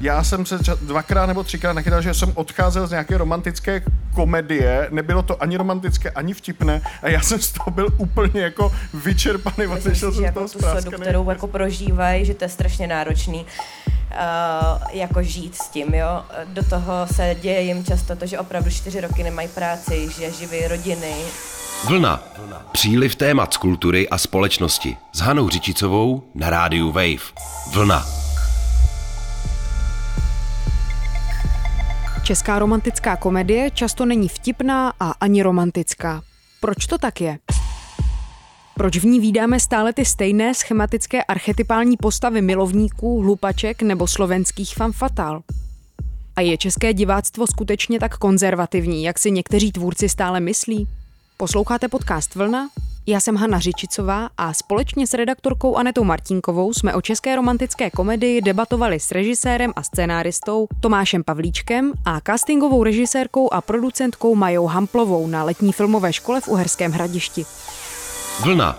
já jsem se dvakrát nebo třikrát nachytal, že jsem odcházel z nějaké romantické komedie, nebylo to ani romantické, ani vtipné a já jsem z toho byl úplně jako vyčerpaný, Myslím si, že jako tu sledu, kterou jako prožívají, že to je strašně náročný uh, jako žít s tím, jo. Do toho se děje jim často to, že opravdu čtyři roky nemají práci, že živí rodiny. Vlna. Příliv témat z kultury a společnosti. S Hanou Řičicovou na rádiu Wave. Vlna. Česká romantická komedie často není vtipná a ani romantická. Proč to tak je? Proč v ní vídáme stále ty stejné schematické archetypální postavy milovníků, hlupaček nebo slovenských fanfatal? A je české diváctvo skutečně tak konzervativní, jak si někteří tvůrci stále myslí? Posloucháte podcast Vlna? Já jsem Hanna Řičicová a společně s redaktorkou Anetou Martinkovou jsme o české romantické komedii debatovali s režisérem a scénáristou Tomášem Pavlíčkem a castingovou režisérkou a producentkou Majou Hamplovou na letní filmové škole v Uherském hradišti. Vlna.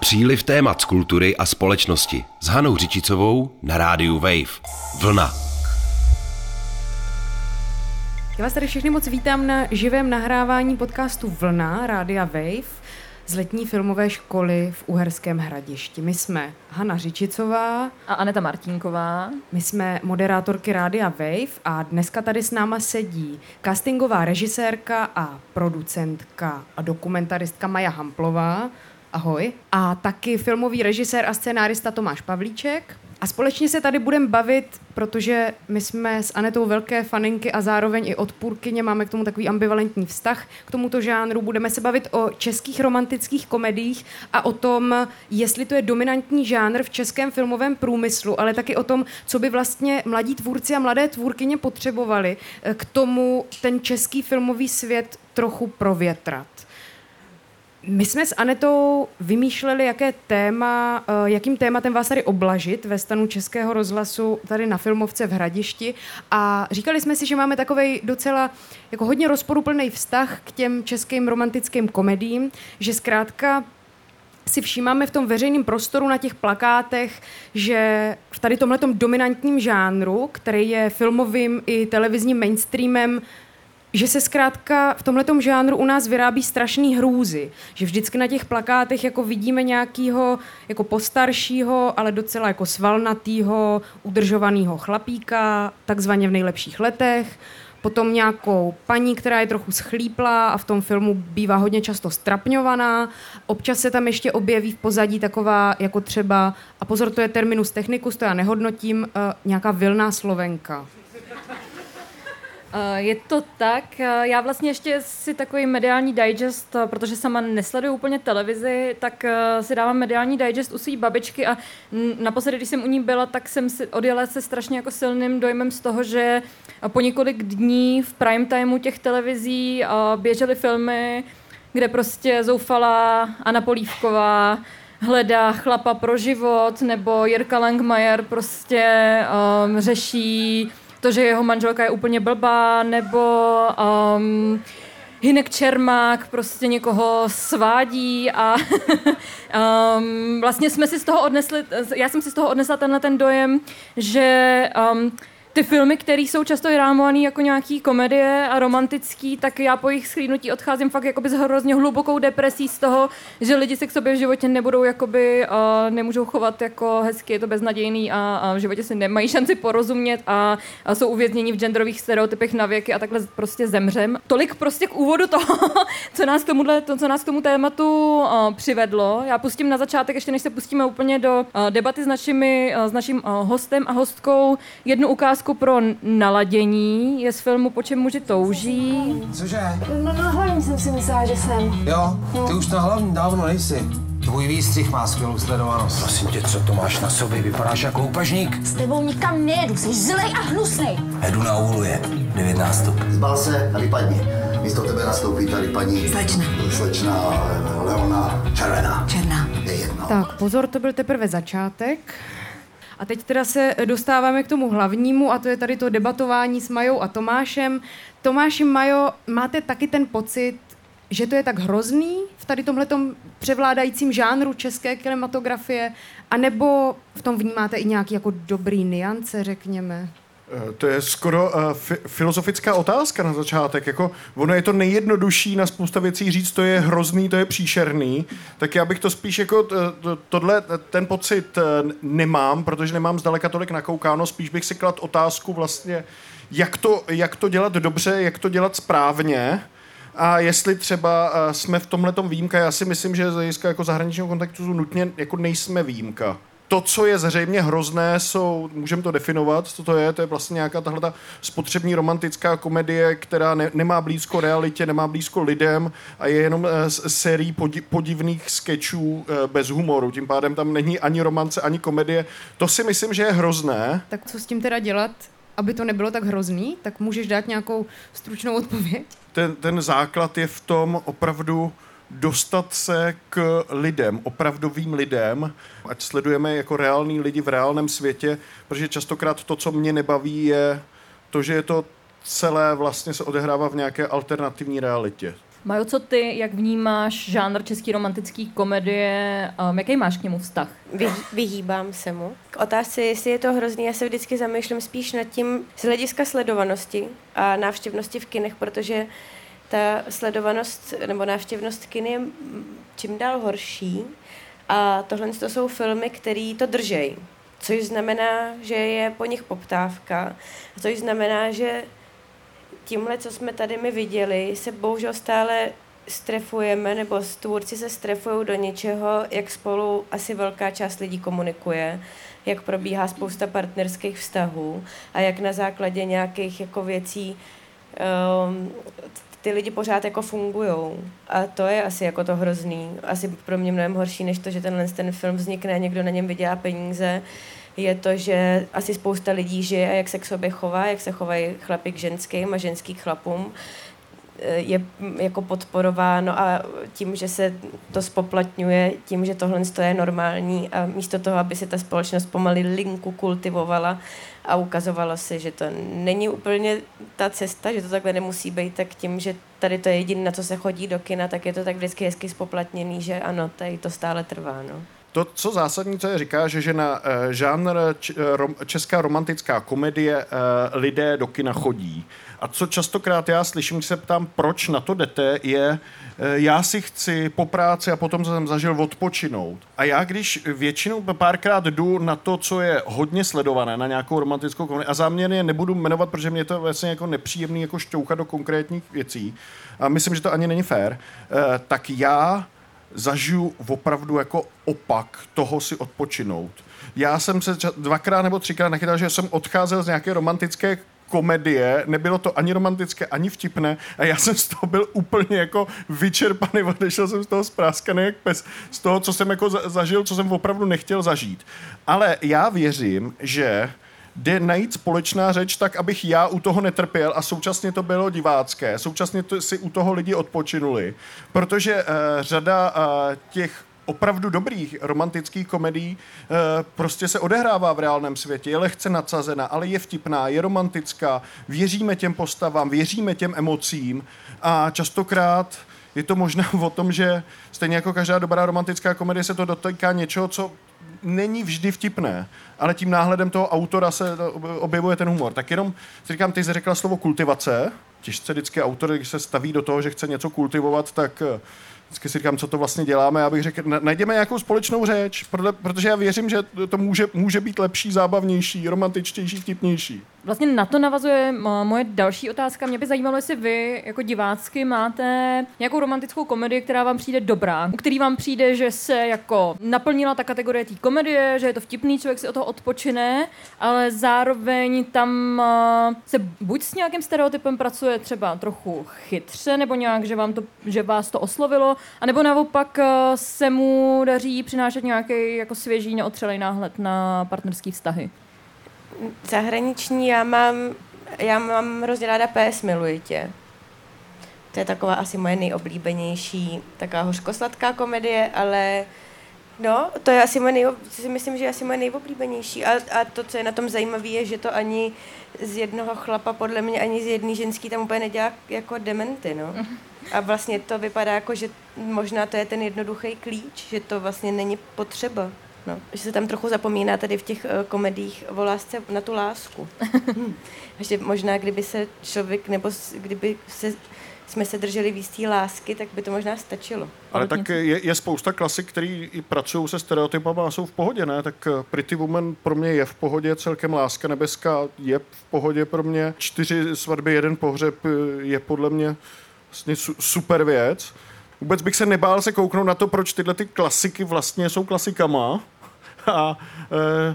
Příliv témat z kultury a společnosti s Hanou Řičicovou na rádiu Wave. Vlna. Já vás tady všechny moc vítám na živém nahrávání podcastu Vlna Rádia Wave z letní filmové školy v Uherském hradišti. My jsme Hana Řičicová a Aneta Martinková. My jsme moderátorky Rádia Wave a dneska tady s náma sedí castingová režisérka a producentka a dokumentaristka Maja Hamplová Ahoj. A taky filmový režisér a scénárista Tomáš Pavlíček. A společně se tady budeme bavit, protože my jsme s Anetou velké faninky a zároveň i odpůrkyně, máme k tomu takový ambivalentní vztah k tomuto žánru. Budeme se bavit o českých romantických komediích a o tom, jestli to je dominantní žánr v českém filmovém průmyslu, ale taky o tom, co by vlastně mladí tvůrci a mladé tvůrkyně potřebovali eh, k tomu ten český filmový svět trochu provětrat. My jsme s Anetou vymýšleli, jaké téma, eh, jakým tématem vás tady oblažit ve stanu Českého rozhlasu tady na Filmovce v Hradišti. A říkali jsme si, že máme takový docela jako hodně rozporuplný vztah k těm českým romantickým komedím, že zkrátka si všímáme v tom veřejném prostoru na těch plakátech, že v tady tomhletom dominantním žánru, který je filmovým i televizním mainstreamem, že se zkrátka v tomhle žánru u nás vyrábí strašný hrůzy. Že vždycky na těch plakátech jako vidíme nějakého jako postaršího, ale docela jako svalnatýho, udržovaného chlapíka, takzvaně v nejlepších letech. Potom nějakou paní, která je trochu schlíplá a v tom filmu bývá hodně často strapňovaná. Občas se tam ještě objeví v pozadí taková, jako třeba, a pozor, to je terminus technicus, to já nehodnotím, uh, nějaká vilná slovenka. Eh, je to tak. Eh, já vlastně ještě si takový mediální digest, eh, protože sama nesleduju úplně televizi, tak si dávám mediální digest u své babičky a naposledy, když jsem u ní byla, tak jsem si odjela se strašně jako silným dojmem z toho, že po několik dní v prime timeu těch televizí běžely filmy, kde prostě zoufala Anna Polívková hledá chlapa pro život, nebo Jirka Langmajer prostě um, řeší to, že jeho manželka je úplně blbá, nebo um, Hinek Čermák prostě někoho svádí a um, vlastně jsme si z toho odnesli, já jsem si z toho odnesla tenhle ten dojem, že um, ty filmy, které jsou často rámované jako nějaký komedie a romantický, tak já po jejich schlídnutí odcházím fakt jakoby s hrozně hlubokou depresí z toho, že lidi se k sobě v životě nebudou jakoby, uh, nemůžou chovat jako hezky, je to beznadějný a, a v životě si nemají šanci porozumět a, a jsou uvězněni v genderových stereotypech na věky a takhle prostě zemřem. Tolik prostě k úvodu toho, co nás tomuhle, to, co nás k tomu tématu uh, přivedlo. Já pustím na začátek, ještě než se pustíme úplně do uh, debaty s, našimi, uh, s naším uh, hostem a hostkou, jednu ukázku ukázku pro naladění. Je z filmu Po čem muži touží. Cože? No na hlavní jsem si myslela, že jsem. Jo, ty už na hlavní dávno nejsi. Tvůj výstřih má skvělou sledovanost. Prosím tě, co to máš na sobě? Vypadáš jako loupažník. S tebou nikam nejedu, jsi zlej a hnusnej. Jedu na úlu je. Devět nástup. Zbal se a vypadni. Místo tebe nastoupí tady paní... Slečna. Slečna Leona Červená. Černá. Je jedno. Tak, pozor, to byl teprve začátek. A teď teda se dostáváme k tomu hlavnímu a to je tady to debatování s Majou a Tomášem. Tomáši, Majo, máte taky ten pocit, že to je tak hrozný v tady tomhletom převládajícím žánru české kinematografie, anebo v tom vnímáte i nějaký jako dobrý niance, řekněme? Eh, to je skoro uh, fi- filozofická otázka na začátek. Jako, ono je to nejjednodušší na spousta věcí říct, to je hrozný, to je příšerný. Tak já bych to spíš jako to, tohle, ten pocit nemám, protože nemám zdaleka tolik nakoukáno. Spíš bych si klad otázku vlastně, jak to, jak to dělat dobře, jak to dělat správně. A jestli třeba jsme v tomhle výjimka, já si myslím, že z hlediska jako zahraničního kontaktu nutně jako nejsme výjimka to, co je zřejmě hrozné, jsou, můžeme to definovat, co to je, to je vlastně nějaká tahle ta spotřební romantická komedie, která ne, nemá blízko realitě, nemá blízko lidem a je jenom uh, sérií podi, podivných sketchů uh, bez humoru. Tím pádem tam není ani romance, ani komedie. To si myslím, že je hrozné. Tak co s tím teda dělat? aby to nebylo tak hrozný, tak můžeš dát nějakou stručnou odpověď? Ten, ten základ je v tom opravdu dostat se k lidem, opravdovým lidem, ať sledujeme jako reální lidi v reálném světě, protože častokrát to, co mě nebaví, je to, že je to celé vlastně se odehrává v nějaké alternativní realitě. Majo, co ty, jak vnímáš žánr český romantický komedie, um, jaký máš k němu vztah? Vy, vyhýbám se mu. K otázce, jestli je to hrozný, já se vždycky zamýšlím spíš nad tím z hlediska sledovanosti a návštěvnosti v kinech, protože ta sledovanost nebo návštěvnost kin je čím dál horší a tohle to jsou filmy, které to držejí. Což znamená, že je po nich poptávka. Což znamená, že tímhle, co jsme tady my viděli, se bohužel stále strefujeme, nebo tvůrci se strefují do něčeho, jak spolu asi velká část lidí komunikuje, jak probíhá spousta partnerských vztahů a jak na základě nějakých jako věcí um, ty lidi pořád jako fungují. A to je asi jako to hrozný. Asi pro mě mnohem horší, než to, že tenhle ten film vznikne a někdo na něm vydělá peníze, je to, že asi spousta lidí žije jak se k sobě chová, jak se chovají chlapy k ženským a ženský k chlapům je jako podporováno a tím, že se to spoplatňuje, tím, že tohle je normální a místo toho, aby se ta společnost pomaly linku kultivovala a ukazovalo se, že to není úplně ta cesta, že to takhle nemusí být, tak tím, že tady to je jediné, na co se chodí do kina, tak je to tak vždycky hezky spoplatněný, že ano, tady to stále trvá. No. To, co zásadní, co je říká, že, že na uh, žánr č, rom, česká romantická komedie uh, lidé do kina chodí. A co častokrát já slyším, když se ptám, proč na to jdete, je, uh, já si chci po práci a potom jsem zažil odpočinout. A já když většinou párkrát jdu na to, co je hodně sledované, na nějakou romantickou komedii, a záměrně nebudu jmenovat, protože mě to vlastně jako nepříjemný jako šťouchat do konkrétních věcí, a myslím, že to ani není fér, uh, tak já zažiju opravdu jako opak toho si odpočinout. Já jsem se dvakrát nebo třikrát nachytal, že jsem odcházel z nějaké romantické komedie, nebylo to ani romantické, ani vtipné a já jsem z toho byl úplně jako vyčerpaný, odešel jsem z toho spráskaný jak pes, z toho, co jsem jako zažil, co jsem opravdu nechtěl zažít. Ale já věřím, že jde najít společná řeč tak, abych já u toho netrpěl a současně to bylo divácké, současně to si u toho lidi odpočinuli, protože uh, řada uh, těch opravdu dobrých romantických komedií uh, prostě se odehrává v reálném světě, je lehce nadsazena, ale je vtipná, je romantická, věříme těm postavám, věříme těm emocím a častokrát je to možná o tom, že stejně jako každá dobrá romantická komedie se to dotýká něčeho, co není vždy vtipné, ale tím náhledem toho autora se objevuje ten humor. Tak jenom si říkám, ty jsi řekla slovo kultivace, těžce vždycky autor, když se staví do toho, že chce něco kultivovat, tak vždycky si říkám, co to vlastně děláme, abych řekl, najdeme nějakou společnou řeč, protože já věřím, že to může, může být lepší, zábavnější, romantičtější, vtipnější. Vlastně na to navazuje moje další otázka. Mě by zajímalo, jestli vy jako divácky máte nějakou romantickou komedii, která vám přijde dobrá, u který vám přijde, že se jako naplnila ta kategorie té komedie, že je to vtipný, člověk si o toho odpočine, ale zároveň tam se buď s nějakým stereotypem pracuje třeba trochu chytře, nebo nějak, že, vám to, že vás to oslovilo, anebo naopak se mu daří přinášet nějaký jako svěží, neotřelej náhled na partnerský vztahy. Zahraniční já mám, já mám hrozně ráda PS Miluji tě. To je taková asi moje nejoblíbenější, taková hořkosladká komedie, ale no, to je asi moje nejo, si myslím, že je asi moje nejoblíbenější. A, a to, co je na tom zajímavé, je, že to ani z jednoho chlapa, podle mě, ani z jedné ženský tam úplně nedělá jako dementy, no. A vlastně to vypadá jako, že možná to je ten jednoduchý klíč, že to vlastně není potřeba No, že se tam trochu zapomíná tady v těch uh, komediích o lásce na tu lásku. že možná, kdyby se člověk, nebo s- kdyby se, jsme se drželi víc té lásky, tak by to možná stačilo. Ale tak je, je spousta klasik, který i pracují se stereotypama a jsou v pohodě, ne? Tak eh, Pretty Woman pro mě je v pohodě, celkem Láska nebeská je v pohodě pro mě. Čtyři svatby, jeden pohřeb eh, je podle mě vlastně su- super věc. Vůbec bych se nebál se kouknout na to, proč tyhle ty klasiky vlastně jsou klasikama a e,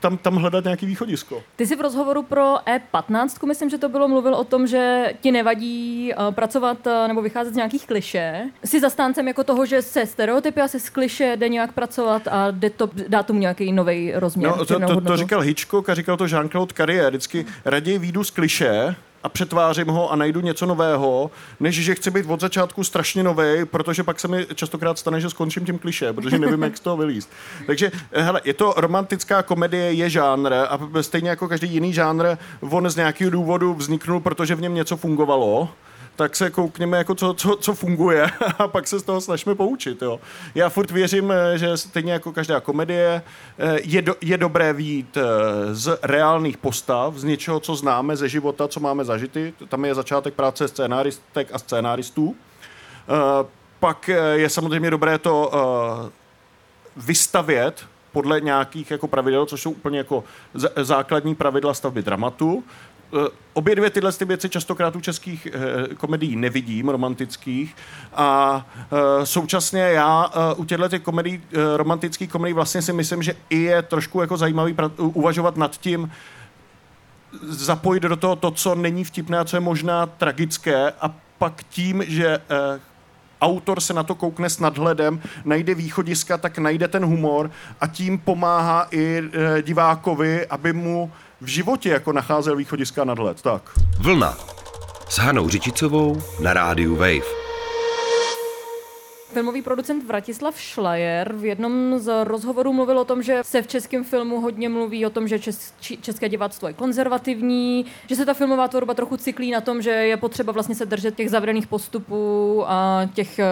tam, tam hledat nějaký východisko. Ty jsi v rozhovoru pro E15, myslím, že to bylo, mluvil o tom, že ti nevadí uh, pracovat uh, nebo vycházet z nějakých kliše. Jsi zastáncem jako toho, že se stereotypy a se z kliše jde nějak pracovat a jde to, dá tomu nějaký nový rozměr. No, to, to, to hodnotu? říkal Hitchcock a říkal to Jean-Claude Carrier. Vždycky raději výjdu z kliše a přetvářím ho a najdu něco nového, než že chci být od začátku strašně nový, protože pak se mi častokrát stane, že skončím tím kliše, protože nevím, jak z toho vylíst. Takže hele, je to romantická komedie, je žánr a stejně jako každý jiný žánr, on z nějakého důvodu vzniknul, protože v něm něco fungovalo tak se koukněme, jako co, co, co funguje a pak se z toho snažíme poučit. Jo. Já furt věřím, eh, že stejně jako každá komedie eh, je, do, je dobré výjít eh, z reálných postav, z něčeho, co známe ze života, co máme zažity. Tam je začátek práce scénáristek a scénáristů. Pak je samozřejmě dobré to vystavět podle nějakých jako pravidel, což jsou úplně jako základní pravidla stavby dramatu. Eh, Obě dvě tyhle ty věci častokrát u českých eh, komedií nevidím, romantických. A eh, současně já eh, u těchto těch komedií, eh, romantických komedií vlastně si myslím, že i je trošku jako zajímavý pra- uvažovat nad tím, zapojit do toho to, co není vtipné a co je možná tragické a pak tím, že eh, autor se na to koukne s nadhledem, najde východiska, tak najde ten humor a tím pomáhá i eh, divákovi, aby mu v životě jako nacházel východiska nadhled. Tak. Vlna s Hanou Řičicovou na rádiu Wave. Filmový producent Vratislav Šlajer v jednom z rozhovorů mluvil o tom, že se v českém filmu hodně mluví o tom, že čes, či- české diváctvo je konzervativní, že se ta filmová tvorba trochu cyklí na tom, že je potřeba vlastně se držet těch zavřených postupů a těch eh,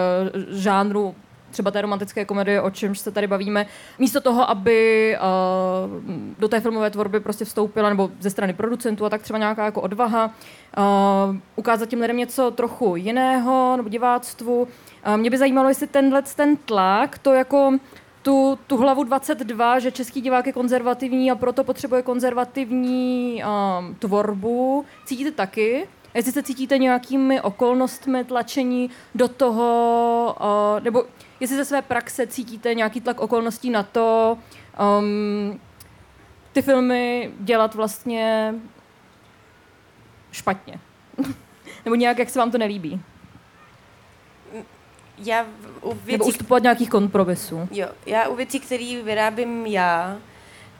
žánrů třeba té romantické komedie, o čemž se tady bavíme, místo toho, aby uh, do té filmové tvorby prostě vstoupila, nebo ze strany producentů a tak třeba nějaká jako odvaha, uh, ukázat těm lidem něco trochu jiného, nebo diváctvu. Uh, mě by zajímalo, jestli tenhle ten tlak, to jako tu, tu hlavu 22, že český divák je konzervativní a proto potřebuje konzervativní um, tvorbu, cítíte taky? Jestli se cítíte nějakými okolnostmi tlačení do toho, uh, nebo jestli ze své praxe cítíte nějaký tlak okolností na to, um, ty filmy dělat vlastně špatně. nebo nějak, jak se vám to nelíbí. Já u Nebo věcí, ustupovat nějakých kompromisů. jo, já u věcí, které vyrábím já,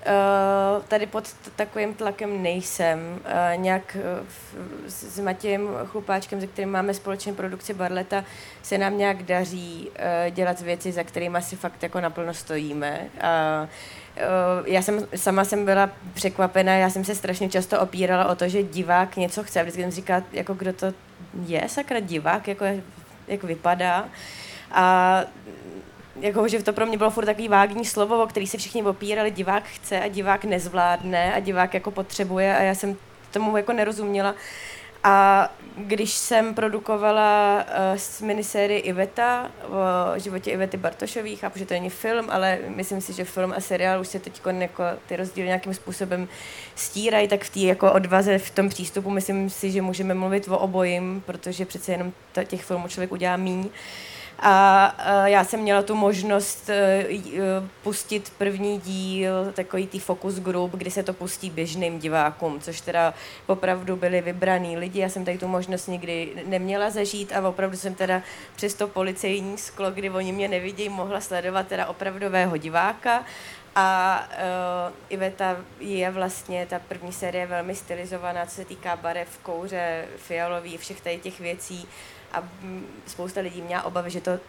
uh, tady pod t- takovým tlakem nejsem. Uh, nějak uh, v- s, s Matějem Chlupáčkem, se kterým máme společně produkci Barleta, se nám nějak daří uh, dělat věci, za kterými si fakt jako naplno stojíme. Uh, já jsem sama jsem byla překvapena, já jsem se strašně často opírala o to, že divák něco chce. Vždycky jsem říkala, jako kdo to je, sakra divák, jako, jak vypadá. A jako, že to pro mě bylo furt takový vágní slovo, o který se všichni opírali, divák chce a divák nezvládne a divák jako potřebuje a já jsem tomu jako nerozuměla. A když jsem produkovala uh, s minisérii Iveta o životě Ivety Bartošový, chápu, že to není film, ale myslím si, že film a seriál už se teď jako ty rozdíly nějakým způsobem stírají, tak v té jako odvaze, v tom přístupu myslím si, že můžeme mluvit o obojím, protože přece jenom těch filmů člověk udělá míň. A uh, já jsem měla tu možnost uh, j- uh, pustit první díl, takový tý focus group, kdy se to pustí běžným divákům, což teda opravdu byli vybraný lidi. Já jsem tady tu možnost nikdy neměla zažít a opravdu jsem teda přes to policejní sklo, kdy oni mě nevidějí, mohla sledovat teda opravdového diváka. A uh, Iveta je vlastně, ta první série velmi stylizovaná, co se týká barev, kouře, fialový, všech tady těch věcí. A mm, spousta lidí měla obavy, že to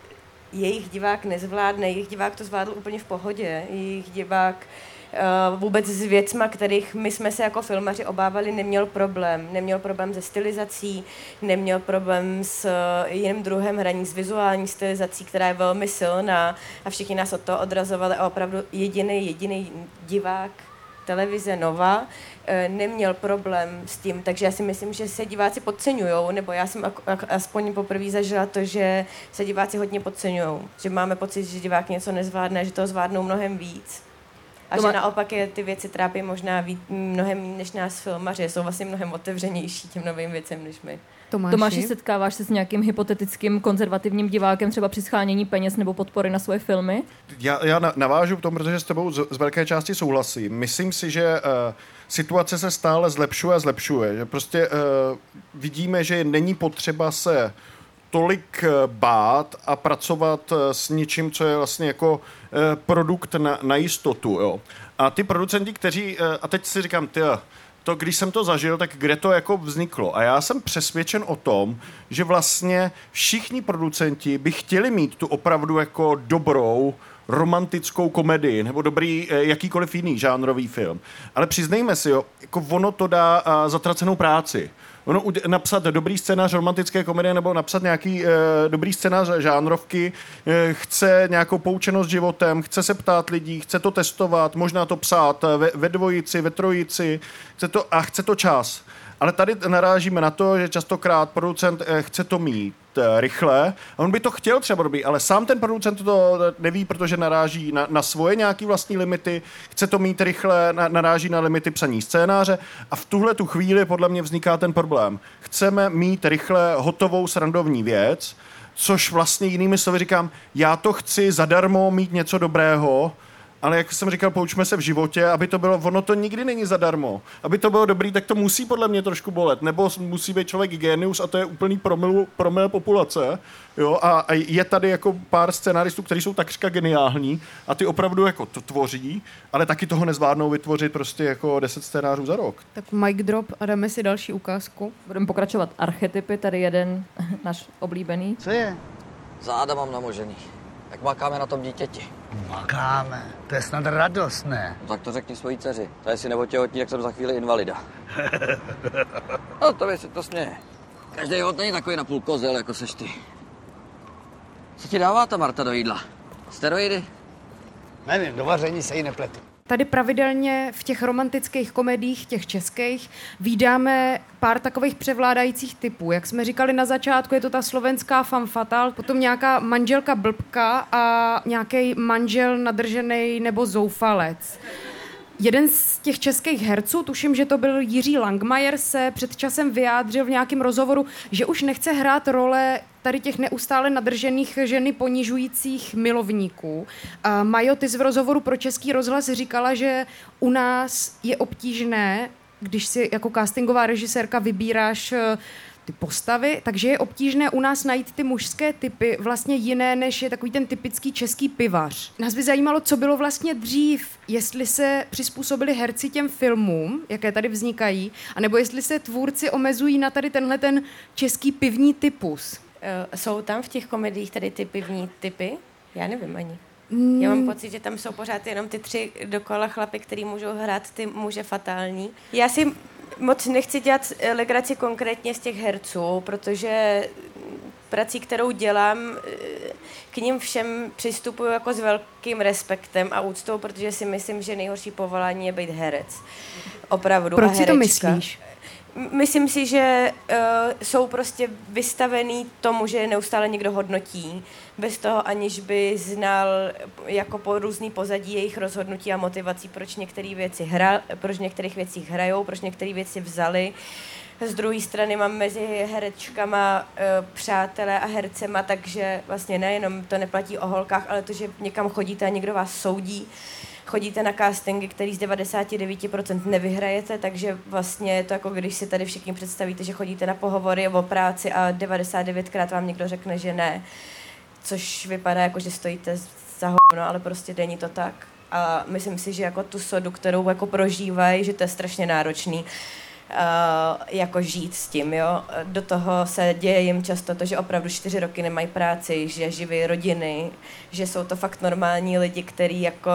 jejich divák nezvládne, jejich divák to zvládl úplně v pohodě, jejich divák uh, vůbec s věcma, kterých my jsme se jako filmaři obávali, neměl problém. Neměl problém se stylizací, neměl problém s uh, jiným druhem hraní, s vizuální stylizací, která je velmi silná a všichni nás od toho odrazovali a opravdu jediný, jediný divák televize Nova eh, neměl problém s tím, takže já si myslím, že se diváci podceňují, nebo já jsem aspoň poprvé zažila to, že se diváci hodně podceňují, že máme pocit, že divák něco nezvládne, že to zvládnou mnohem víc. A to že má... naopak je ty věci trápí možná ví, mnohem méně než nás filmaři, jsou vlastně mnohem otevřenější těm novým věcem než my. Tomáši. Tomáši, setkáváš se s nějakým hypotetickým konzervativním divákem třeba při schánění peněz nebo podpory na svoje filmy? Já, já navážu k tomu, protože s tebou z, z velké části souhlasím. Myslím si, že uh, situace se stále zlepšuje a zlepšuje. Že prostě uh, vidíme, že není potřeba se tolik eh, bát a pracovat s něčím, co je vlastně jako produkt na, na jistotu. Jo. A ty producenti, kteří, a teď si říkám, ty, to, když jsem to zažil, tak kde to jako vzniklo. A já jsem přesvědčen o tom, že vlastně všichni producenti by chtěli mít tu opravdu jako dobrou, romantickou komedii nebo dobrý eh, jakýkoliv jiný žánrový film. Ale přiznejme si, jo, jako ono to dá zatracenou práci. Ono napsat dobrý scénář romantické komedie nebo napsat nějaký e, dobrý scénář žánrovky e, chce nějakou poučenost životem, chce se ptát lidí, chce to testovat, možná to psát ve, ve dvojici, ve trojici chce to, a chce to čas. Ale tady narážíme na to, že častokrát producent eh, chce to mít eh, rychle. On by to chtěl třeba dobrý, ale sám ten producent to neví, protože naráží na, na svoje nějaké vlastní limity, chce to mít rychle, na, naráží na limity psaní scénáře a v tuhle tu chvíli podle mě vzniká ten problém. Chceme mít rychle hotovou srandovní věc, což vlastně jinými slovy říkám, já to chci zadarmo mít něco dobrého, ale jak jsem říkal, poučme se v životě, aby to bylo, ono to nikdy není zadarmo. Aby to bylo dobrý, tak to musí podle mě trošku bolet. Nebo musí být člověk genius a to je úplný promil, promil populace. Jo? A, a, je tady jako pár scenáristů, kteří jsou takřka geniální a ty opravdu jako to tvoří, ale taky toho nezvládnou vytvořit prostě jako 10 scénářů za rok. Tak mic drop a dáme si další ukázku. Budeme pokračovat archetypy, tady jeden náš oblíbený. Co je? Záda mám namožený. Jak makáme na tom dítěti? Makáme. To je snad radost, ne? No, tak to řekni svojí dceři. To je si neotěhotní, jak jsem za chvíli invalida. no, to by si to směje. Každý hod není takový na půl kozel, jako seš ty. Co ti dává ta Marta do jídla? Steroidy? Nevím, do vaření se jí nepletu. Tady pravidelně v těch romantických komedích, těch českých, vydáme pár takových převládajících typů. Jak jsme říkali na začátku, je to ta slovenská femme fatale, potom nějaká manželka blbka a nějaký manžel nadržený nebo zoufalec. Jeden z těch českých herců, tuším, že to byl Jiří Langmajer, se před časem vyjádřil v nějakém rozhovoru, že už nechce hrát role tady těch neustále nadržených ženy ponižujících milovníků. A Majo, ty v rozhovoru pro Český rozhlas říkala, že u nás je obtížné, když si jako castingová režisérka vybíráš ty postavy, takže je obtížné u nás najít ty mužské typy vlastně jiné, než je takový ten typický český pivař. Nás by zajímalo, co bylo vlastně dřív, jestli se přizpůsobili herci těm filmům, jaké tady vznikají, anebo jestli se tvůrci omezují na tady tenhle ten český pivní typus. Uh, jsou tam v těch komediích tady ty pivní typy? Já nevím ani. Mm. Já mám pocit, že tam jsou pořád jenom ty tři dokola chlapy, který můžou hrát ty muže fatální. Já si moc nechci dělat legraci konkrétně z těch herců, protože prací, kterou dělám, k ním všem přistupuju jako s velkým respektem a úctou, protože si myslím, že nejhorší povolání je být herec. Opravdu. Proč si to myslíš? Myslím si, že uh, jsou prostě vystavený tomu, že neustále někdo hodnotí, bez toho aniž by znal jako po různý pozadí jejich rozhodnutí a motivací, proč některé věci hra, proč některých věcí hrajou, proč některé věci vzali. Z druhé strany mám mezi herečkama uh, přátelé a hercema, takže vlastně nejenom to neplatí o holkách, ale to, že někam chodíte a někdo vás soudí, uh, chodíte na castingy, který z 99% nevyhrajete, takže vlastně je to jako když si tady všichni představíte, že chodíte na pohovory o práci a 99krát vám někdo řekne, že ne. Což vypadá jako, že stojíte za hovno, ale prostě není to tak. A myslím si, že jako tu sodu, kterou jako prožívají, že to je strašně náročný. Jako žít s tím, jo. Do toho se děje jim často to, že opravdu čtyři roky nemají práci, že živí rodiny, že jsou to fakt normální lidi, kteří jako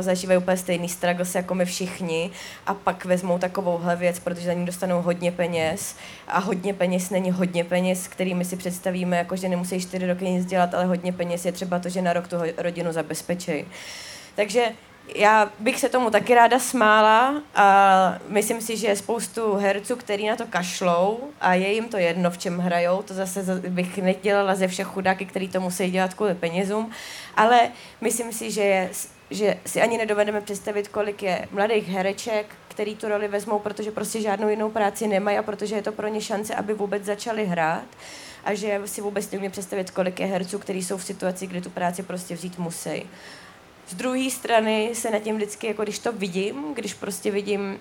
zažívají úplně stejný struggles jako my všichni a pak vezmou takovouhle věc, protože za ní dostanou hodně peněz a hodně peněz není hodně peněz, kterými si představíme, jako že nemusí čtyři roky nic dělat, ale hodně peněz je třeba to, že na rok tu rodinu zabezpečí. Takže já bych se tomu taky ráda smála a myslím si, že je spoustu herců, který na to kašlou a je jim to jedno, v čem hrajou. To zase bych nedělala ze všech chudáky, který to musí dělat kvůli penězům, ale myslím si, že, je, že si ani nedovedeme představit, kolik je mladých hereček, který tu roli vezmou, protože prostě žádnou jinou práci nemají a protože je to pro ně šance, aby vůbec začali hrát a že si vůbec neumím představit, kolik je herců, kteří jsou v situaci, kdy tu práci prostě vzít musí. Z druhé strany se na tím vždycky, jako když to vidím, když prostě vidím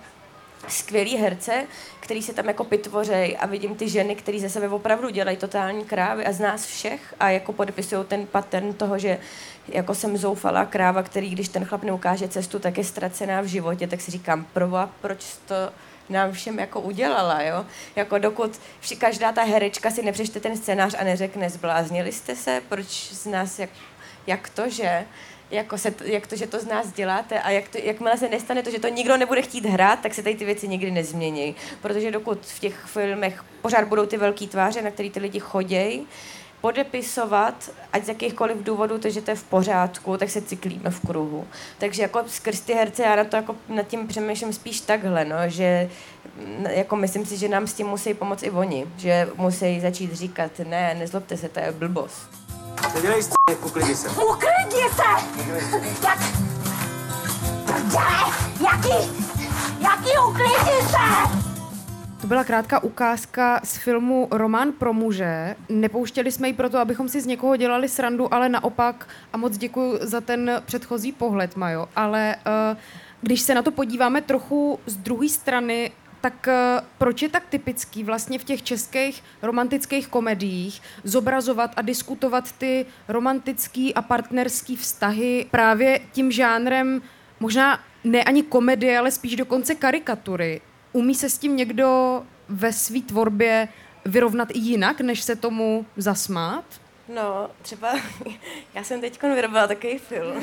skvělý herce, který se tam jako pitvořej a vidím ty ženy, které ze sebe opravdu dělají totální krávy a z nás všech a jako podepisují ten pattern toho, že jako jsem zoufalá kráva, který když ten chlap neukáže cestu, tak je ztracená v životě, tak si říkám, proba, proč to nám všem jako udělala, jo? Jako dokud vši, každá ta herečka si nepřečte ten scénář a neřekne, zbláznili jste se, proč z nás, jak, jak to, že? Jako se, jak to, že to z nás děláte a jak to, jakmile se nestane to, že to nikdo nebude chtít hrát, tak se tady ty věci nikdy nezmění. Protože dokud v těch filmech pořád budou ty velké tváře, na které ty lidi chodějí, podepisovat, ať z jakýchkoliv důvodů, to, že to je v pořádku, tak se cyklíme v kruhu. Takže jako skrz ty herce já na to jako nad tím přemýšlím spíš takhle, no, že jako myslím si, že nám s tím musí pomoct i oni, že musí začít říkat, ne, nezlobte se, to je blbost. Nedělej s uklidni se. Uklidni se! Jak? Jaký? Jaký uklidni se? To byla krátká ukázka z filmu Román pro muže. Nepouštěli jsme ji proto, abychom si z někoho dělali srandu, ale naopak, a moc děkuji za ten předchozí pohled, Majo, ale uh, když se na to podíváme trochu z druhé strany, tak uh, proč je tak typický vlastně v těch českých romantických komediích zobrazovat a diskutovat ty romantický a partnerský vztahy právě tím žánrem možná ne ani komedie, ale spíš dokonce karikatury. Umí se s tím někdo ve své tvorbě vyrovnat i jinak, než se tomu zasmát? No, třeba já jsem teď vyrobila takový film.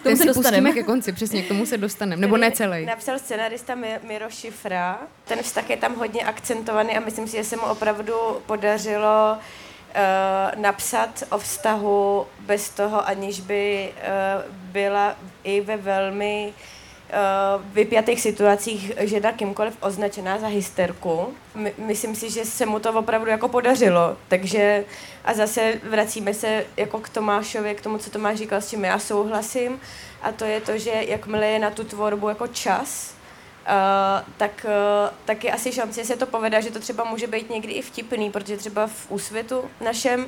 K tomu se dostaneme ke konci, přesně k tomu se dostaneme, nebo ne celý. Napsal scenarista Miro Šifra. Ten vztah je tam hodně akcentovaný a myslím si, že se mu opravdu podařilo uh, napsat o vztahu bez toho, aniž by uh, byla i ve velmi uh, uh, vypjatých situacích žena kýmkoliv označená za hysterku. My, myslím si, že se mu to opravdu jako podařilo. Takže a zase vracíme se jako k Tomášovi, k tomu, co Tomáš říkal, s čím já souhlasím. A to je to, že jakmile je na tu tvorbu jako čas, Uh, tak, uh, tak je asi šance, že se to povede, že to třeba může být někdy i vtipný, protože třeba v úsvitu našem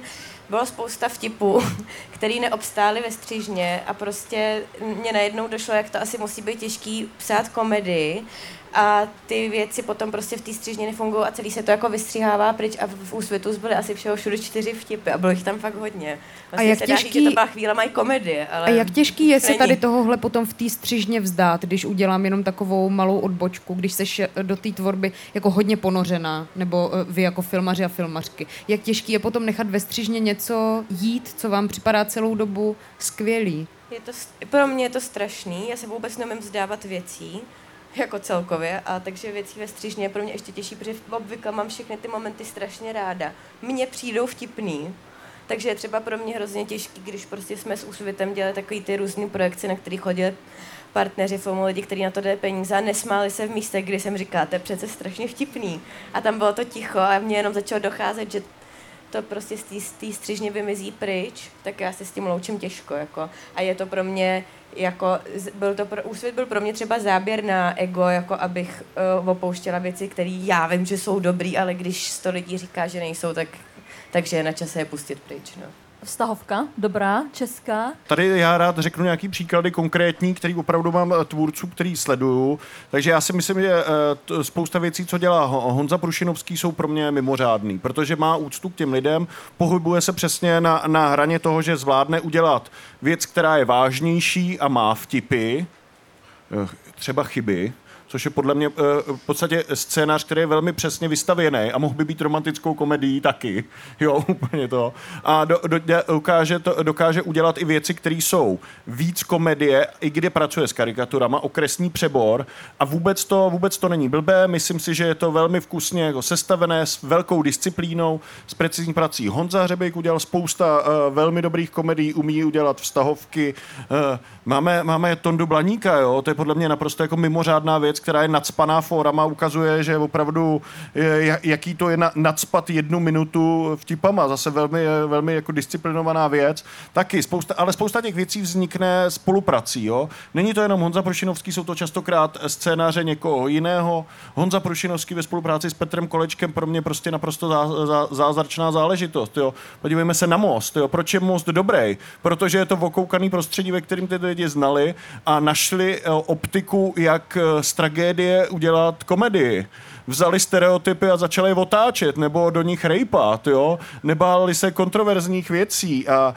bylo spousta vtipů, který neobstály ve střížně a prostě mě najednou došlo, jak to asi musí být těžký psát komedii a ty věci potom prostě v té střížně nefungují a celý se to jako vystřihává pryč a v úsvitu byly asi všeho všude čtyři vtipy a bylo jich tam fakt hodně. Vlastně a jak se těžký... dá říct, že to byla chvíle mají komedie, ale A jak těžký je se tady tohohle potom v té střižně vzdát, když udělám jenom takovou malou odbočku, když seš do té tvorby jako hodně ponořená, nebo eh, vy jako filmaři a filmařky. Jak těžký je potom nechat ve střižně něco jít, co vám připadá celou dobu skvělý? Je to, pro mě je to strašný, já se vůbec nemím vzdávat věcí, jako celkově, a takže věcí ve střižně je pro mě ještě těžší, protože obvykle mám všechny ty momenty strašně ráda. Mně přijdou vtipný, takže je třeba pro mě hrozně těžký, když prostě jsme s Úsvitem dělali takový ty různé projekce, na které chodili partneři filmu, lidi, kteří na to dají peníze a nesmáli se v místech, kdy jsem říkala, to je přece strašně vtipný. A tam bylo to ticho a mě jenom začalo docházet, že to prostě z té střižně vymizí pryč, tak já se s tím loučím těžko. Jako. A je to pro mě jako, byl to pro, úsvit byl pro mě třeba záběr na ego, jako abych uh, opouštěla věci, které já vím, že jsou dobrý, ale když sto lidí říká, že nejsou, tak, takže je na čase je pustit pryč. No. Vztahovka, dobrá, česká. Tady já rád řeknu nějaký příklady konkrétní, který opravdu mám eh, tvůrců, který sleduju. Takže já si myslím, že eh, spousta věcí, co dělá Honza Prušinovský, jsou pro mě mimořádný, protože má úctu k těm lidem, pohybuje se přesně na, na hraně toho, že zvládne udělat věc, která je vážnější a má vtipy, eh, třeba chyby, což je podle mě uh, v podstatě scénář, který je velmi přesně vystavěný a mohl by být romantickou komedií taky. Jo, úplně to. A do, do, dokáže, to, dokáže udělat i věci, které jsou víc komedie, i kde pracuje s karikaturama, okresní přebor a vůbec to, vůbec to není blbé. Myslím si, že je to velmi vkusně jako sestavené s velkou disciplínou, s precizní prací. Honza Hřebejk udělal spousta uh, velmi dobrých komedií, umí udělat vztahovky. Uh, máme, máme Tondu Blaníka, jo? to je podle mě naprosto jako mimořádná věc, která je nadspaná forama, ukazuje, že opravdu jaký to je na, nadspat jednu minutu vtipama. Zase velmi, velmi jako disciplinovaná věc. Taky spousta, ale spousta těch věcí vznikne spoluprací. Jo? Není to jenom Honza Prošinovský, jsou to častokrát scénáře někoho jiného. Honza Prošinovský ve spolupráci s Petrem Kolečkem pro mě prostě naprosto zá, zá, zázračná záležitost. Jo? Podívejme se na most. Jo? Proč je most dobrý? Protože je to okoukaný prostředí, ve kterém ty lidi znali a našli eh, optiku, jak eh, z tragédie udělat komedii vzali stereotypy a začali je otáčet, nebo do nich rejpat, jo? nebáli se kontroverzních věcí a, a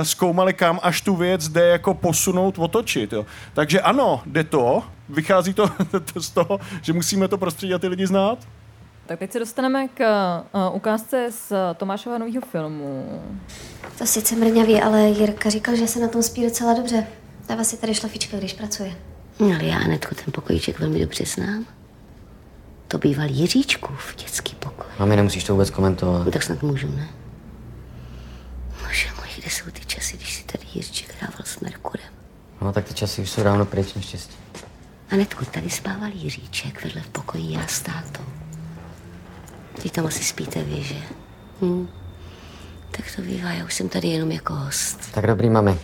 eh, zkoumali, kam až tu věc jde jako posunout, otočit. Jo? Takže ano, jde to, vychází to z toho, že musíme to prostředí a ty lidi znát. Tak teď se dostaneme k uh, ukázce z Tomášova nového filmu. To sice mrňavý, ale Jirka říkal, že se na tom spí docela dobře. Dává si tady šlafička, když pracuje. No, ale já Anetku ten pokojíček velmi dobře znám. To býval v dětský pokoj. Mami, nemusíš to vůbec komentovat. No, tak snad můžu, ne? Bože můj, kde jsou ty časy, když si tady Jiříček hrával s Merkurem? No, tak ty časy už jsou dávno pryč, naštěstí. Anetku, tady spával Jiříček vedle v pokoji já s tátou. Vy tam asi spíte vy, že? Hm. Tak to bývá, já už jsem tady jenom jako host. Tak dobrý, mami.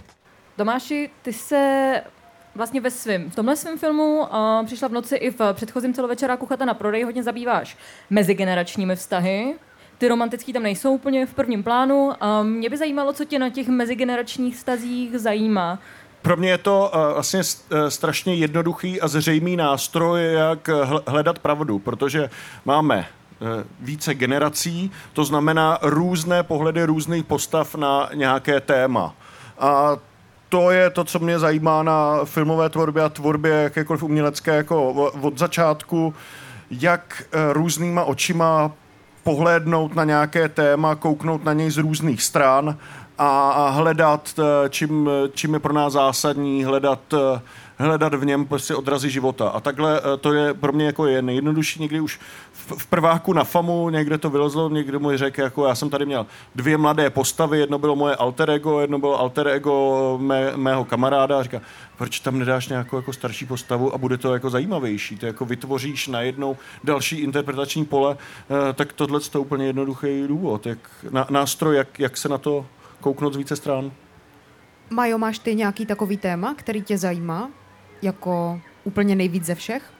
Tomáši, ty se vlastně ve svém, v tomhle svém filmu uh, přišla v noci i v předchozím celovečeráku Chata na prodej, hodně zabýváš mezigeneračními vztahy. Ty romantický tam nejsou úplně v prvním plánu. A mě by zajímalo, co tě na těch mezigeneračních vztazích zajímá. Pro mě je to uh, vlastně strašně jednoduchý a zřejmý nástroj, jak hledat pravdu, protože máme více generací, to znamená různé pohledy různých postav na nějaké téma. A to je to, co mě zajímá na filmové tvorbě a tvorbě jakékoliv umělecké jako od začátku, jak eh, různýma očima pohlédnout na nějaké téma, kouknout na něj z různých stran a hledat, eh, čím, čím je pro nás zásadní, hledat eh, hledat v něm prostě odrazy života. A takhle to je pro mě jako je nejjednodušší. Někdy už v prváku na FAMu někde to vylezlo, někdo mu řekl, jako já jsem tady měl dvě mladé postavy, jedno bylo moje alter ego, jedno bylo alter ego mé, mého kamaráda a říká, proč tam nedáš nějakou jako starší postavu a bude to jako zajímavější, to jako vytvoříš najednou další interpretační pole, eh, tak tohle je úplně jednoduchý důvod, jak, na, nástroj, jak, jak se na to kouknout z více stran. Majo, máš ty nějaký takový téma, který tě zajímá, jako úplně nejvíc ze všech?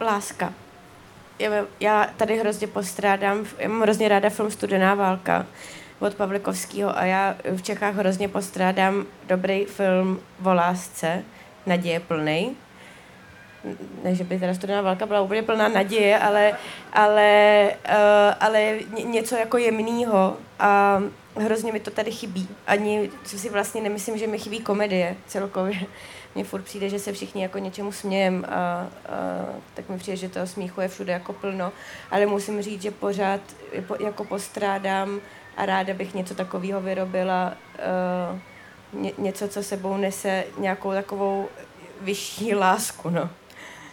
Láska. Já tady hrozně postrádám, já mám hrozně ráda film Studená válka od Pavlikovského a já v Čechách hrozně postrádám dobrý film o lásce, naděje plný. Ne, že by teda studená válka byla úplně plná naděje, ale, ale, uh, ale něco jako jemného a hrozně mi to tady chybí. Ani si vlastně nemyslím, že mi chybí komedie celkově mně furt přijde, že se všichni jako něčemu smějem a, a tak mi přijde, že toho smíchu je všude jako plno, ale musím říct, že pořád jako postrádám a ráda bych něco takového vyrobila, uh, ně, něco, co sebou nese nějakou takovou vyšší lásku, no.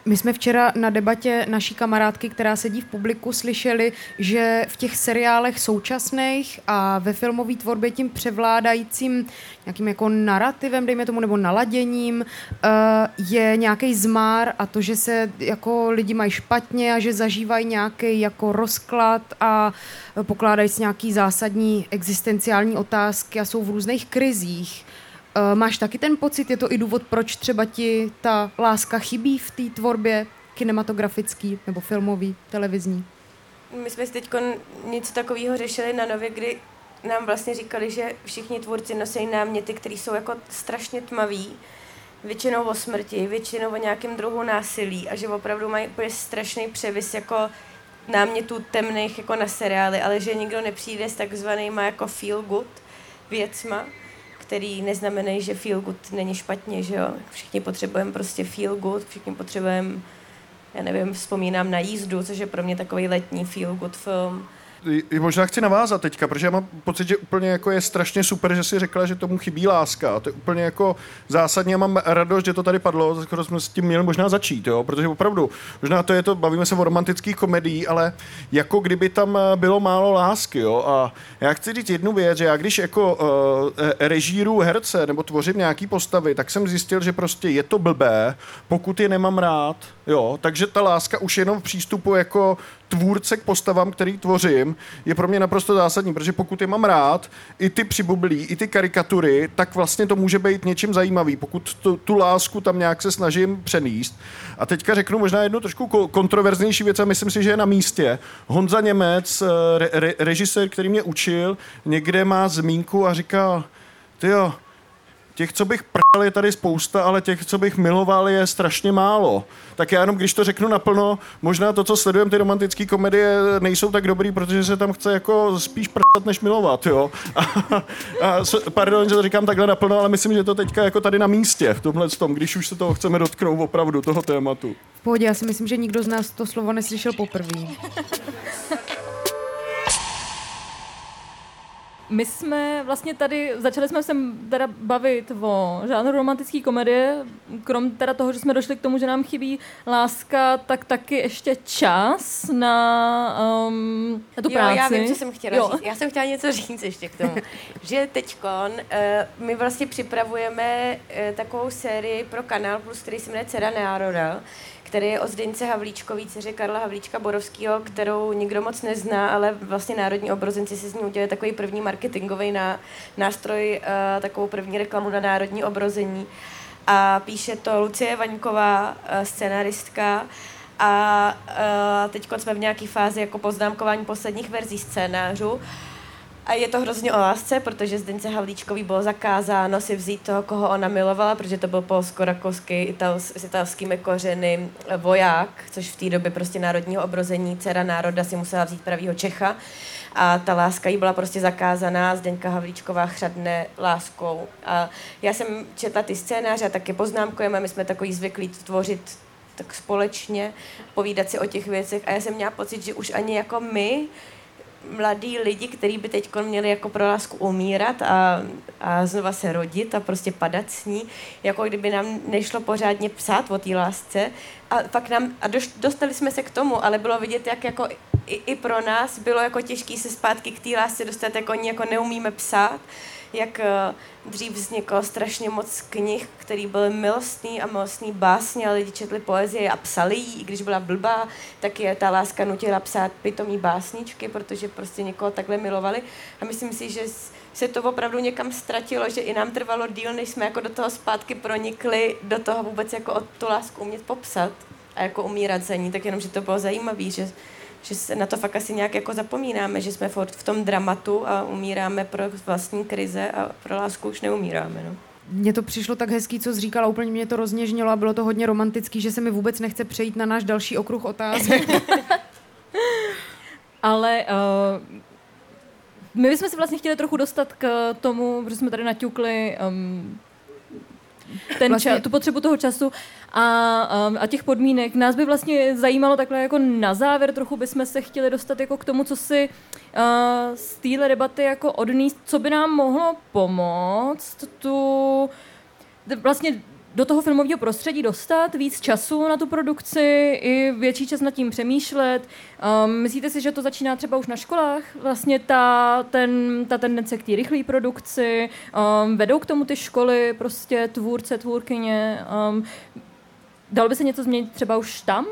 My jsme včera na debatě naší kamarádky, která sedí v publiku, slyšeli, že v těch seriálech současných a ve filmové tvorbě tím převládajícím nějakým jako narrativem, dejme tomu, nebo naladěním, uh, je nějaký zmár a to, že se jako lidi mají špatně a že zažívají nějaký jako rozklad a pokládají si nějaký zásadní existenciální otázky a jsou v různých krizích. Uh, máš taky ten pocit, je to i důvod, proč třeba ti ta láska chybí v té tvorbě kinematografický nebo filmový, televizní? My jsme si teď něco takového řešili na Nově, kdy nám vlastně říkali, že všichni tvůrci nosí náměty, které jsou jako strašně tmavý, většinou o smrti, většinou o nějakém druhu násilí a že opravdu mají úplně strašný převis jako námětů temných jako na seriály, ale že nikdo nepřijde s takzvanýma jako feel good věcma který neznamenají, že feel good není špatně, že jo. Všichni potřebujeme prostě feel good, všichni potřebujeme, já nevím, vzpomínám na jízdu, což je pro mě takový letní feel good film. Možná chci navázat teďka, protože já mám pocit, že úplně jako je strašně super, že si řekla, že tomu chybí láska. A to je úplně jako zásadně, já mám radost, že to tady padlo, skoro jsme s tím měli možná začít, jo? protože opravdu, možná to je to, bavíme se o romantických komediích, ale jako kdyby tam bylo málo lásky. Jo? A já chci říct jednu věc, že já když jako uh, režíru herce nebo tvořím nějaký postavy, tak jsem zjistil, že prostě je to blbé, pokud je nemám rád. Jo? Takže ta láska už jenom v přístupu jako tvůrce k postavám, který tvořím, je pro mě naprosto zásadní, protože pokud je mám rád, i ty přibublí, i ty karikatury, tak vlastně to může být něčím zajímavý, pokud tu, tu lásku tam nějak se snažím přenést. A teďka řeknu možná jednu trošku kontroverznější věc a myslím si, že je na místě. Honza Němec, eh, re, re, režisér, který mě učil, někde má zmínku a říká, ty jo, těch, co bych pral, je tady spousta, ale těch, co bych miloval, je strašně málo. Tak já jenom, když to řeknu naplno, možná to, co sledujeme, ty romantické komedie, nejsou tak dobrý, protože se tam chce jako spíš prsat, než milovat, jo. A, a, pardon, že to říkám takhle naplno, ale myslím, že to teďka jako tady na místě, v tomhle tom, když už se toho chceme dotknout opravdu, toho tématu. Pohodě, já si myslím, že nikdo z nás to slovo neslyšel poprvé. My jsme vlastně tady, začali jsme se teda bavit o žánru romantické komedie, krom teda toho, že jsme došli k tomu, že nám chybí láska, tak taky ještě čas na, um, na tu jo, práci. já vím, co jsem chtěla jo. říct. Já jsem chtěla něco říct ještě k tomu. že teďkon uh, my vlastně připravujeme uh, takovou sérii pro Kanál Plus, který se jmenuje Cera národa, který je o Zdeňce Havlíčkový, dceře Karla Havlíčka Borovského, kterou nikdo moc nezná, ale vlastně Národní obrozenci si z ní udělali takový první marketingový ná, nástroj, uh, takovou první reklamu na Národní obrození. A píše to Lucie Vaňková, uh, scenaristka, a uh, teď jsme v nějaké fázi jako poznámkování posledních verzí scénářu. A je to hrozně o lásce, protože Zdence Havlíčkový bylo zakázáno si vzít toho, koho ona milovala, protože to byl polsko-rakouský s italskými kořeny voják, což v té době prostě národního obrození dcera národa si musela vzít pravýho Čecha. A ta láska jí byla prostě zakázaná, Zdeňka Havlíčková chřadne láskou. A já jsem četla ty scénáře a taky poznámkujeme, my jsme takový zvyklí tvořit tak společně, povídat si o těch věcech a já jsem měla pocit, že už ani jako my mladí lidi, kteří by teď měli jako pro lásku umírat a, a znova se rodit a prostě padat s ní, jako kdyby nám nešlo pořádně psát o té lásce. A pak nám, a doš, dostali jsme se k tomu, ale bylo vidět, jak jako i, i pro nás bylo jako těžké se zpátky k té lásce dostat, jako oni jako neumíme psát jak eh, dřív vzniklo strašně moc knih, který byly milostný a milostný básně a lidi četli poezii a psali jí, i když byla blbá, tak je ta láska nutila psát pitomý básničky, protože prostě někoho takhle milovali. A myslím si, že se to opravdu někam ztratilo, že i nám trvalo díl, než jsme jako do toho zpátky pronikli, do toho vůbec jako o tu lásku umět popsat a jako umírat za ní, tak jenom, že to bylo zajímavé, že že se na to fakt asi nějak jako zapomínáme, že jsme furt v tom dramatu a umíráme pro vlastní krize a pro lásku už neumíráme. No. Mně to přišlo tak hezký, co jsi říkala, úplně mě to rozněžnilo a bylo to hodně romantický, že se mi vůbec nechce přejít na náš další okruh otázek. Ale uh, my bychom si vlastně chtěli trochu dostat k tomu, protože jsme tady naťukli um, ten vlastně... ča- tu potřebu toho času a, um, a těch podmínek. Nás by vlastně zajímalo takhle jako na závěr, trochu bychom se chtěli dostat jako k tomu, co si uh, z téhle debaty jako odníst, co by nám mohlo pomoct tu vlastně do toho filmového prostředí dostat, víc času na tu produkci, i větší čas nad tím přemýšlet. Um, myslíte si, že to začíná třeba už na školách? Vlastně ta, ten, ta tendence k té rychlé produkci, um, vedou k tomu ty školy, prostě tvůrce, tvůrkyně. Um, dalo by se něco změnit třeba už tam?